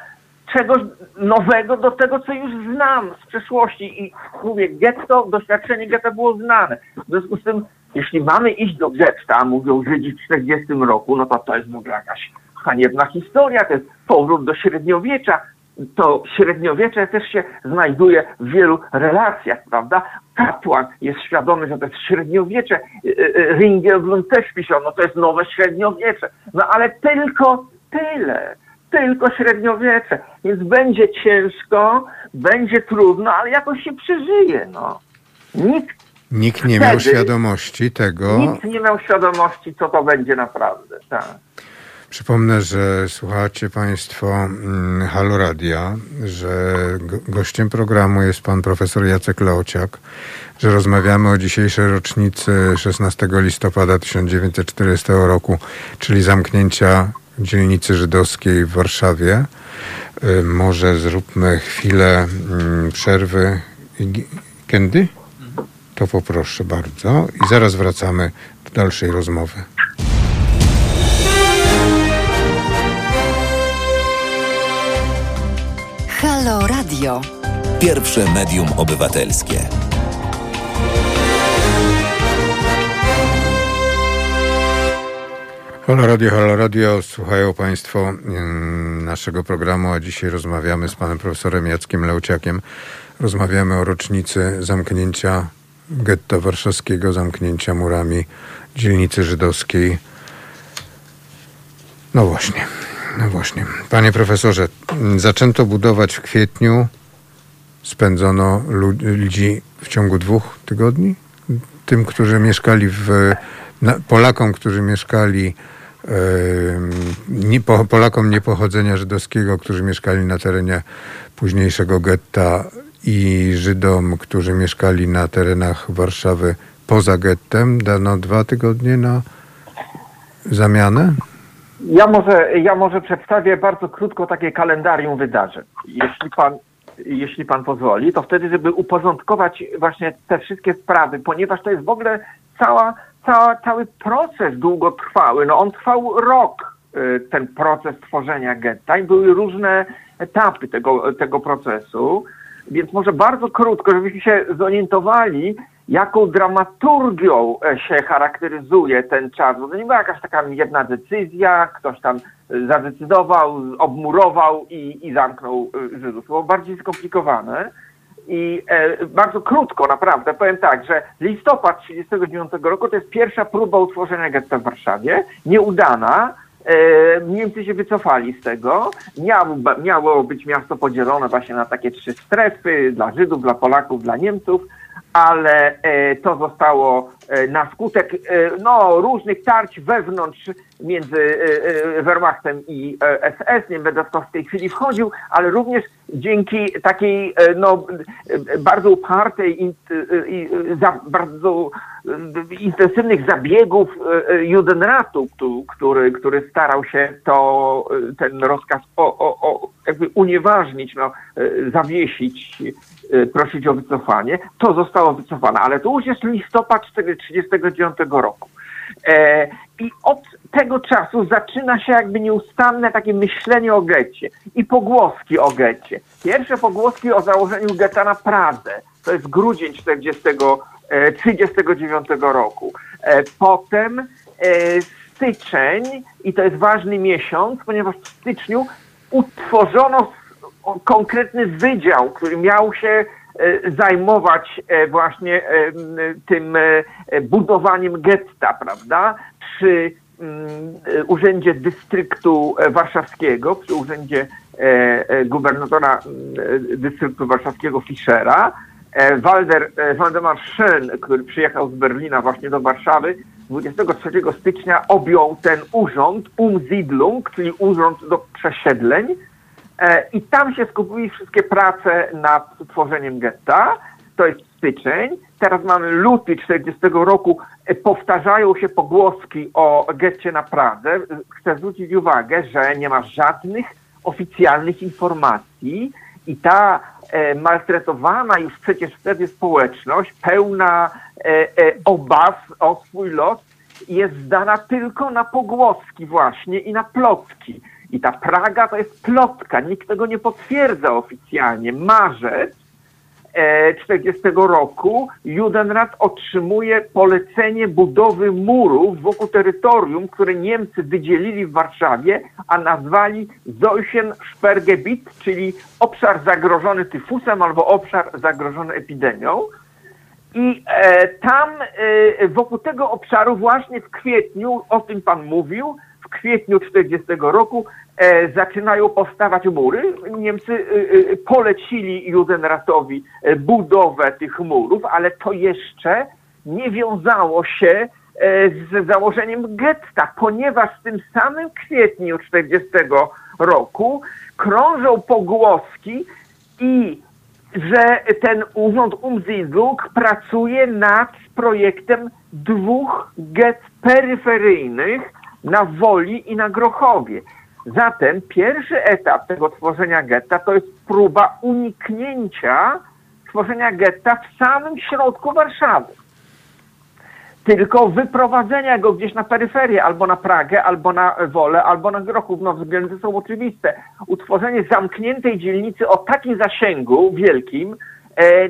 czegoś nowego do tego, co już znam z przeszłości. I mówię, getto, doświadczenie getta było znane. W związku z tym, jeśli mamy iść do getta, mówią Żydzi w 40 roku, no to to jest w ogóle jakaś haniebna historia, to jest powrót do średniowiecza. To średniowiecze też się znajduje w wielu relacjach, prawda? Kapłan jest świadomy, że to jest średniowiecze. Y, y, y, Ringelblum też pisał, no to jest nowe średniowiecze. No ale tylko tyle tylko średniowiecze. Więc będzie ciężko, będzie trudno, ale jakoś się przeżyje. No. Nikt, nikt nie wtedy, miał świadomości tego. Nikt nie miał świadomości, co to będzie naprawdę. Tak. Przypomnę, że słuchacie Państwo hmm, Halo Radia, że gościem programu jest pan profesor Jacek Leociak, że rozmawiamy o dzisiejszej rocznicy 16 listopada 1940 roku, czyli zamknięcia dzielnicy żydowskiej w Warszawie. Y, może zróbmy chwilę mm, przerwy. Kiedy? To poproszę bardzo. I zaraz wracamy do dalszej rozmowy. Halo Radio. Pierwsze medium obywatelskie. Halo Radio, Halo Radio, słuchają Państwo mm, naszego programu, a dzisiaj rozmawiamy z panem profesorem Jackiem Leuciakiem. Rozmawiamy o rocznicy zamknięcia getta warszawskiego, zamknięcia murami dzielnicy żydowskiej. No właśnie, no właśnie. Panie profesorze, zaczęto budować w kwietniu, spędzono ludzi w ciągu dwóch tygodni? Tym, którzy mieszkali w Polakom, którzy mieszkali nie, Polakom niepochodzenia żydowskiego, którzy mieszkali na terenie późniejszego getta i Żydom, którzy mieszkali na terenach Warszawy poza gettem, dano dwa tygodnie na zamianę? Ja może, ja może przedstawię bardzo krótko takie kalendarium wydarzeń. Jeśli pan, jeśli pan pozwoli, to wtedy, żeby uporządkować właśnie te wszystkie sprawy, ponieważ to jest w ogóle cała ca, cały proces długotrwały. No on trwał rok, y, ten proces tworzenia getta i były różne etapy tego, tego procesu. Więc może bardzo krótko, żebyśmy się zorientowali, jaką dramaturgią e, się charakteryzuje ten czas. Bo to nie była jakaś taka jedna decyzja, ktoś tam zadecydował, obmurował i, i zamknął y, Żydów. Było bardziej skomplikowane. I e, bardzo krótko, naprawdę, powiem tak, że listopad 1939 roku to jest pierwsza próba utworzenia getta w Warszawie, nieudana. E, Niemcy się wycofali z tego. Miało, miało być miasto podzielone właśnie na takie trzy strefy dla Żydów, dla Polaków, dla Niemców ale e, to zostało e, na skutek no, różnych tarć wewnątrz między Wehrmachtem i SS. Nie będę w to w tej chwili wchodził, ale również dzięki takiej no, bardzo upartej i bardzo intensywnych zabiegów Judenratu, który, który starał się to, ten rozkaz o, o, o jakby unieważnić, no, zawiesić Y, prosić o wycofanie. To zostało wycofane, ale to już jest listopad 1939 roku. E, I od tego czasu zaczyna się jakby nieustanne takie myślenie o getcie i pogłoski o getcie. Pierwsze pogłoski o założeniu getta na Pradze, to jest grudzień 1939 e, roku. E, potem styczeń, i to jest ważny miesiąc, ponieważ w styczniu utworzono konkretny wydział, który miał się zajmować właśnie tym budowaniem getta, prawda? Przy Urzędzie Dystryktu Warszawskiego, przy Urzędzie gubernatora mm, Dystryktu Warszawskiego Fischera, Walder, Waldemar Schön, który przyjechał z Berlina właśnie do Warszawy, 23 stycznia objął ten urząd, Umsiedlung, czyli urząd do przesiedleń e, i tam się skupiły wszystkie prace nad tworzeniem getta. To jest styczeń. Teraz mamy luty 40 roku. E, powtarzają się pogłoski o getcie na Pradze. Chcę zwrócić uwagę, że nie ma żadnych oficjalnych informacji i ta e, maltretowana już przecież wtedy społeczność, pełna e, e, obaw o swój los, jest zdana tylko na pogłoski właśnie i na plotki. I ta Praga to jest plotka, nikt tego nie potwierdza oficjalnie. Marzec 40 roku Judenrat otrzymuje polecenie budowy murów wokół terytorium, które Niemcy wydzielili w Warszawie, a nazwali Seuchen-Sperrgebiet, czyli obszar zagrożony tyfusem albo obszar zagrożony epidemią. I e, tam e, wokół tego obszaru właśnie w kwietniu, o tym pan mówił, kwietniu 40 roku e, zaczynają powstawać mury. Niemcy e, e polecili Judenratowi e, budowę tych murów, ale to jeszcze nie wiązało się e, z założeniem getta, ponieważ w tym samym kwietniu 40 roku krążą pogłoski i że ten urząd Umsiedlung pracuje nad projektem dwóch get peryferyjnych na Woli i na Grochowie. Zatem pierwszy etap tego tworzenia getta to jest próba uniknięcia tworzenia getta w samym środku Warszawy tylko wyprowadzenia go gdzieś na peryferię, albo na Pragę, albo na Wolę, albo na Grochów, no względy są oczywiste. Utworzenie zamkniętej dzielnicy o takim zasięgu wielkim,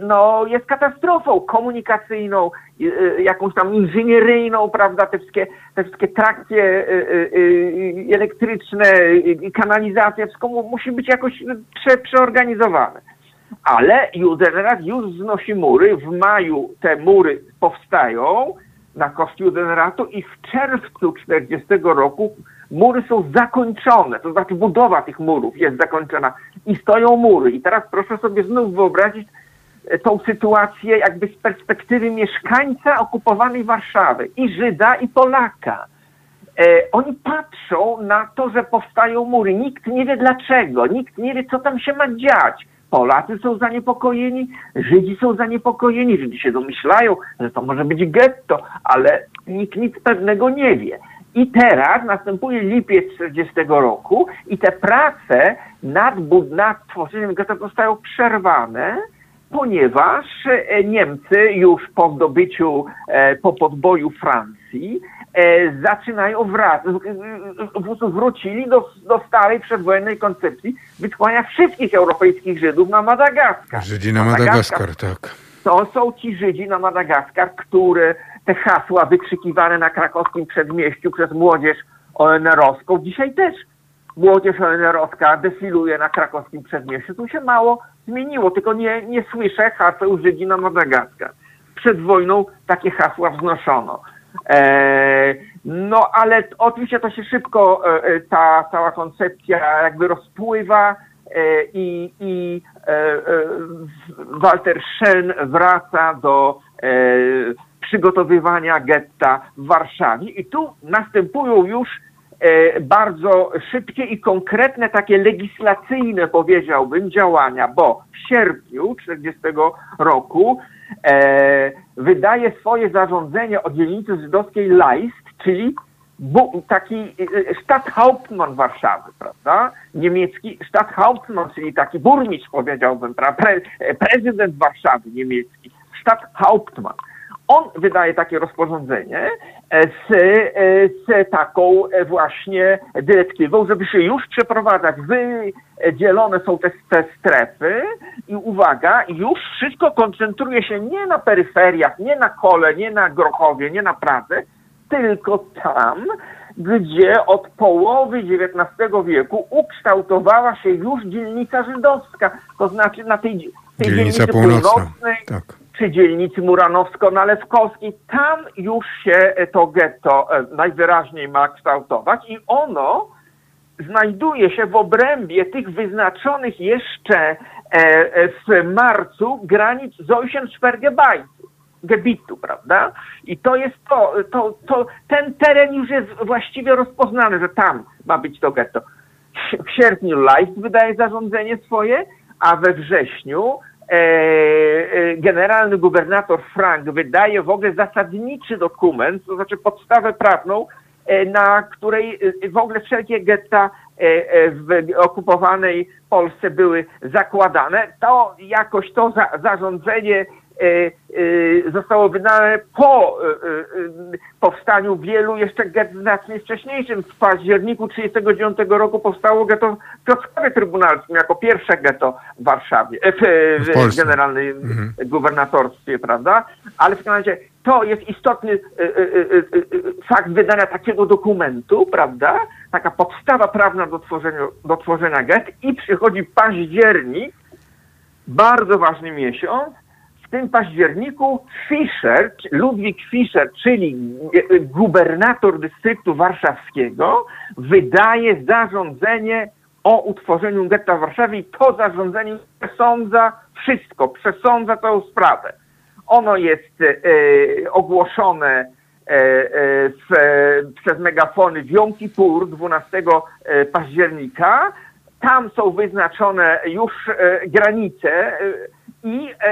no jest katastrofą komunikacyjną, e, e, jakąś tam inżynieryjną, prawda, te wszystkie, te wszystkie trakcje elektryczne, kanalizacja, wszystko musi być jakoś prze, przeorganizowane. Ale Judenrat już znosi mury, w maju te mury powstają, na kościół Denratu i w czerwcu 40 roku mury są zakończone, to znaczy budowa tych murów jest zakończona i stoją mury. I teraz proszę sobie znów wyobrazić e, tą sytuację jakby z perspektywy mieszkańca okupowanej Warszawy i Żyda i Polaka. E, oni patrzą na to, że powstają mury. Nikt nie wie dlaczego, nikt nie wie, co tam się ma dziać. Polacy są zaniepokojeni, Żydzi są zaniepokojeni, Żydzi się domyślają, że to może być getto, ale nikt nic pewnego nie wie. I teraz następuje lipiec 40 roku i te prace nad, nad tworzeniem getta zostają przerwane, ponieważ e, Niemcy już po zdobyciu, e, po podboju Francji, e, zaczynają wracać, wrócili do, do starej przedwojennej koncepcji wysłania wszystkich europejskich Żydów na Madagaskar. Żydzi na Madagaskar, Madagaskar tak. To są ci Żydzi na Madagaskar, które te hasła wykrzykiwane na krakowskim przedmieściu przez młodzież ONR-owską dzisiaj też młodzież ONR-owska defiluje na krakowskim przedmieściu. Tu się mało zmieniło, tylko nie, nie słyszę haseł Żydzi na Madagaskar. Przed wojną takie hasła wznoszono. E, no ale oczywiście to się szybko, e, e ta cała koncepcja jakby rozpływa e, i, i e, e, Walter Schön wraca do przygotowywania getta w Warszawie i tu następują już bardzo szybkie i konkretne, takie legislacyjne, powiedziałbym, działania, bo w sierpniu 40 roku e, wydaje swoje zarządzenie o dzielnicy żydowskiej Leist, czyli bu, taki e, Stadthauptmann Warszawy, prawda? Niemiecki Stadthauptmann, czyli taki burmistrz, powiedziałbym, prawda? Pre, prezydent Warszawy niemiecki, Stadthauptmann on wydaje takie rozporządzenie e, z, e, z taką e, właśnie dyrektywą, żeby się już przeprowadzać. Wydzielone są te, te strefy i uwaga, już wszystko koncentruje się nie na peryferiach, nie na Kole, nie na Grochowie, nie na Pradze, tylko tam, gdzie od połowy XIX wieku ukształtowała się już dzielnica żydowska, to znaczy na tej, tej Dzielnica dzielnicy północnej, Tak. Czy dzielnicy Muranowsko-Nalewkowskiej, tam już się to getto e, najwyraźniej ma kształtować i ono znajduje się w obrębie tych wyznaczonych jeszcze e, e, w marcu granic Zeusenschwergebeitu, gebitu, prawda? I to jest to, to, to, ten teren już jest właściwie rozpoznany, że tam ma być to getto. W sierpniu Leist wydaje zarządzenie swoje, a we wrześniu generalny gubernator Frank wydaje w ogóle zasadniczy dokument, to znaczy podstawę prawną, e, na której e, w ogóle wszelkie getta e, e, w okupowanej Polsce były zakładane. To jakoś to za, zarządzenie e, e, zostało wydane po e, powstaniu wielu jeszcze gett znacznie wcześniejszym. W październiku 1939 roku powstało getto w Piotrkowie Trybunalskim jako pierwsze getto w Warszawie, e, w, W generalnym Mhm. gubernatorstwie, prawda? Ale w każdym razie to jest istotny fakt wydania takiego dokumentu, prawda? Taka podstawa prawna do tworzenia, do tworzenia gett i przychodzi październik, bardzo ważny miesiąc. W tym październiku Fischer, Ludwik Fischer, czyli e, e, gubernator dystryktu warszawskiego, wydaje zarządzenie o utworzeniu getta w Warszawie i to zarządzenie przesądza wszystko, przesądza całą sprawę. Ono jest e, ogłoszone e, e, w, e, przez megafony w Jom Kippur 12 e, października. Tam są wyznaczone już e, granice e, i e,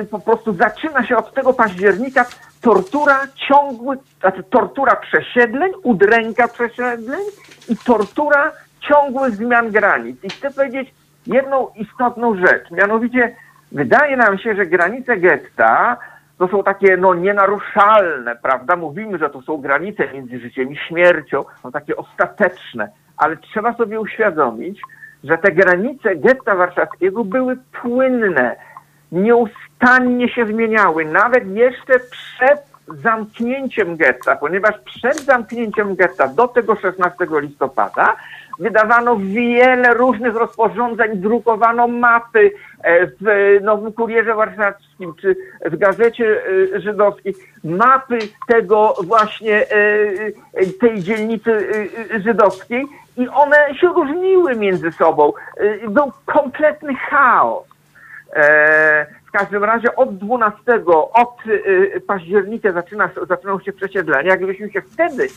e, po prostu zaczyna się od tego października tortura ciągły, znaczy tortura przesiedleń, udręka przesiedleń i tortura ciągłych zmian granic. I chcę powiedzieć jedną istotną rzecz, mianowicie wydaje nam się, że granice getta to są takie no nienaruszalne, prawda? Mówimy, że to są granice między życiem i śmiercią, są takie ostateczne, ale trzeba sobie uświadomić, że te granice getta warszawskiego były płynne, nieustannie się zmieniały, nawet jeszcze przed zamknięciem getta, ponieważ przed zamknięciem getta do tego 16 listopada wydawano wiele różnych rozporządzeń, drukowano mapy e, w Nowym Kurierze Warszawskim czy w Gazecie e, Żydowskiej, mapy tego właśnie e, tej dzielnicy żydowskiej i one się różniły między sobą. Był kompletny chaos. E, w każdym razie od 12, od e, października zaczyna, zaczynają się przesiedlenia. Jak gdybyśmy się wtedy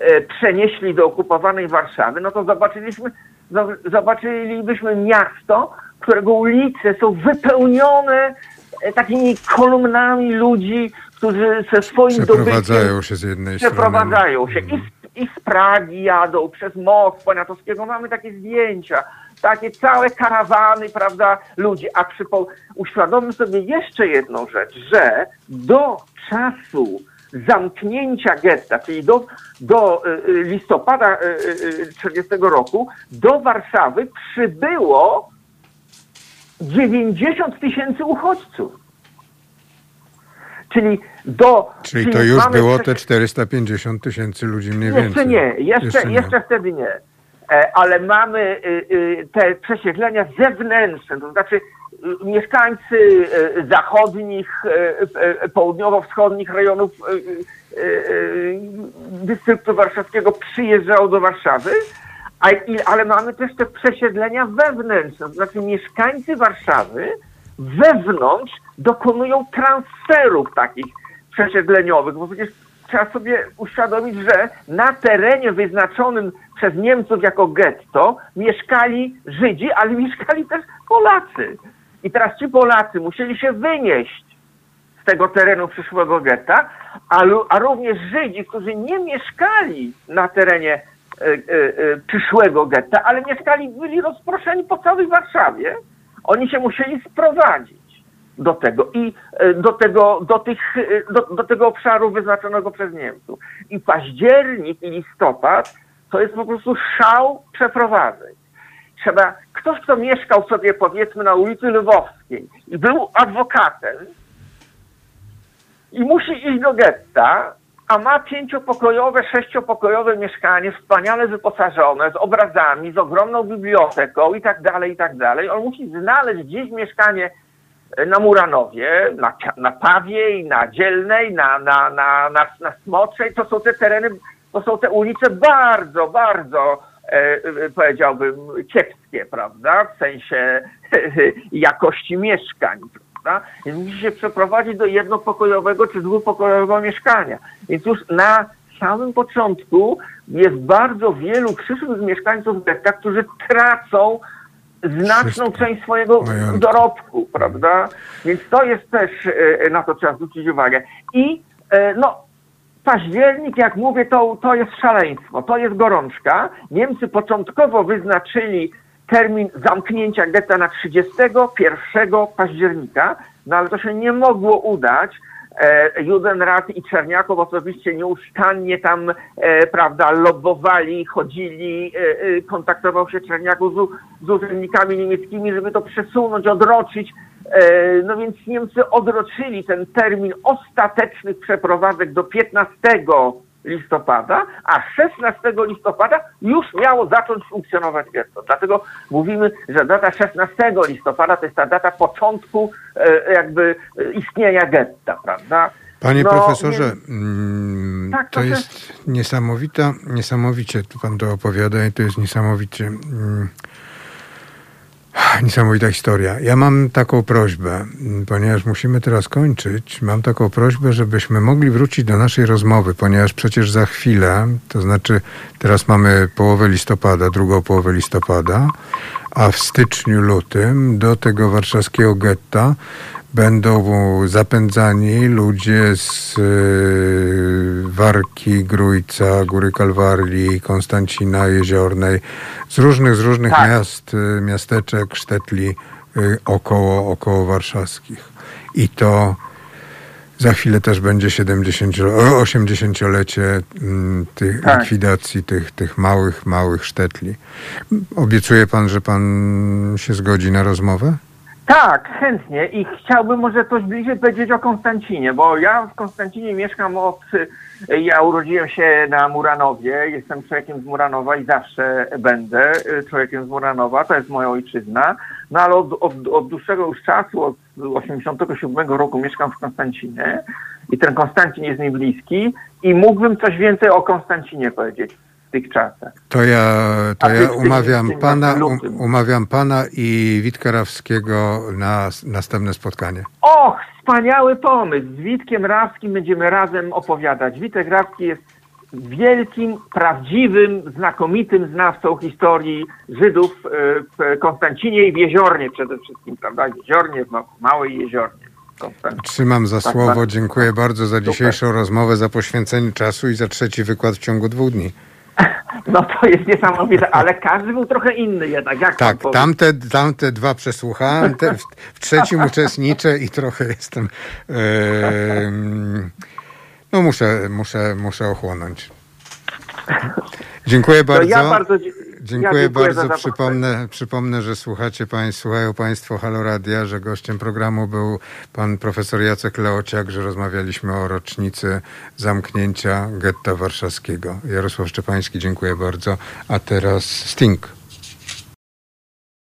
e, przenieśli do okupowanej Warszawy, no to zobaczyliśmy, zo- zobaczylibyśmy miasto, którego ulice są wypełnione e, takimi kolumnami ludzi, którzy ze swoim dobytkiem Przeprowadzają się z jednej strony. przeprowadzają się Mhm. i z, i z Pragi jadą przez most Poniatowskiego. Mamy takie zdjęcia, takie całe karawany, prawda, ludzi. A przypo... uświadommy sobie jeszcze jedną rzecz, że do czasu zamknięcia getta, czyli do, do y, y, listopada 1940 roku, do Warszawy przybyło 90 tysięcy uchodźców. Czyli do... Czyli to już było te 450 tysięcy ludzi mniej jeszcze więcej. nie, jeszcze, Jeszcze jeszcze, nie. wtedy nie. E, Ale mamy y, y, te przesiedlenia zewnętrzne, to znaczy y, mieszkańcy zachodnich, południowo-wschodnich rejonów dystryktu warszawskiego przyjeżdżają do Warszawy, ale mamy też te przesiedlenia wewnętrzne, to znaczy mieszkańcy Warszawy wewnątrz dokonują transferów takich przesiedleniowych, bo przecież trzeba sobie uświadomić, że na terenie wyznaczonym przez Niemców jako getto mieszkali Żydzi, ale mieszkali też Polacy. I teraz ci Polacy musieli się wynieść z tego terenu przyszłego getta, a, a również Żydzi, którzy nie mieszkali na terenie e, e, e, przyszłego getta, ale mieszkali, byli rozproszeni po całej Warszawie, oni się musieli sprowadzić do tego i e, do tego, do, tych, e, do, do tego obszaru wyznaczonego przez Niemców. I październik i listopad to jest po prostu szał przeprowadzeń. Trzeba, ktoś, kto mieszkał sobie powiedzmy na ulicy Lwowskiej i był adwokatem i musi iść do getta, a ma pięciopokojowe, sześciopokojowe mieszkanie, wspaniale wyposażone, z obrazami, z ogromną biblioteką i tak dalej, i tak dalej. On musi znaleźć gdzieś mieszkanie na Muranowie, na, na Pawiej, na Dzielnej, na, na, na, na, na Smoczej. To są te tereny, to są te ulice bardzo, bardzo e, e powiedziałbym kiepskie, prawda? W sensie jakości mieszkań. Prawda? Więc musi się przeprowadzić do jednopokojowego czy dwupokojowego mieszkania. Więc już na samym początku jest bardzo wielu przyszłych mieszkańców getta, którzy tracą znaczną część swojego Majątku. dorobku, prawda? Więc to jest też, e, na to trzeba zwrócić uwagę. I e, no, październik, jak mówię, to, to jest szaleństwo, to jest gorączka. Niemcy początkowo wyznaczyli termin zamknięcia getta na 31 października, no ale to się nie mogło udać. E, Judenrat i Czerniakow osobiście nieustannie tam, e, prawda, lobbowali, chodzili, e, kontaktował się Czerniaków z, z urzędnikami niemieckimi, żeby to przesunąć, odroczyć. No więc Niemcy odroczyli ten termin ostatecznych przeprowadzek do 15 listopada, a 16 listopada już miało zacząć funkcjonować getto. Dlatego mówimy, że data 16 listopada to jest ta data początku e, jakby e, istnienia getta, prawda? Panie no, profesorze, więc... Mm, tak, to, to jest też... niesamowita, niesamowicie, tu pan to opowiada i to jest niesamowicie... Niesamowita historia. Ja mam taką prośbę, ponieważ musimy teraz kończyć. Mam taką prośbę, żebyśmy mogli wrócić do naszej rozmowy, ponieważ przecież za chwilę, to znaczy teraz mamy połowę listopada, drugą połowę listopada, a w styczniu, lutym do tego warszawskiego getta będą zapędzani ludzie z y, Warki, Grójca, Góry Kalwarii, Konstancina Jeziornej, z różnych, z różnych tak. miast, y, miasteczek, sztetli y, około, około warszawskich. I to za chwilę też będzie 70, 80-lecie mm, tych tak. likwidacji tych, tych małych, małych sztetli. Obiecuje pan, że pan się zgodzi na rozmowę? Tak, chętnie i chciałbym może coś bliżej powiedzieć o Konstancinie, bo ja w Konstancinie mieszkam od, ja urodziłem się na Muranowie, jestem człowiekiem z Muranowa i zawsze będę człowiekiem z Muranowa, to jest moja ojczyzna, no ale od, od, od dłuższego już czasu, od 87 roku mieszkam w Konstancinie i ten Konstancin jest mi bliski i mógłbym coś więcej o Konstancinie powiedzieć tych czasach. To ja, to ja umawiam, pana, um, umawiam pana i Witka Rawskiego na następne spotkanie. Och, wspaniały pomysł. Z Witkiem Rawskim będziemy razem opowiadać. Witek Rawski jest wielkim, prawdziwym, znakomitym znawcą historii Żydów e, w Konstancinie i w Jeziornie przede wszystkim, prawda? Jeziornie, w Małej Jeziornie. Trzymam za tak, słowo. Tak. Dziękuję bardzo za dzisiejszą Super. rozmowę, za poświęcenie czasu i za trzeci wykład w ciągu dwóch dni. No to jest niesamowite, ale każdy był trochę inny jednak. Jak tak, tamte, tamte dwa przesłuchałem, te, w, w, trzecim uczestniczę i trochę jestem... Yy, no muszę, muszę, muszę ochłonąć. Dziękuję bardzo. Ja bardzo dziękuję, ja dziękuję bardzo. Przypomnę, przypomnę, że słuchacie państwo, słuchają Państwo Halo Radia, że gościem programu był pan profesor Jacek Leociak, że rozmawialiśmy o rocznicy zamknięcia getta warszawskiego. Jarosław Szczepański, dziękuję bardzo. A teraz Sting.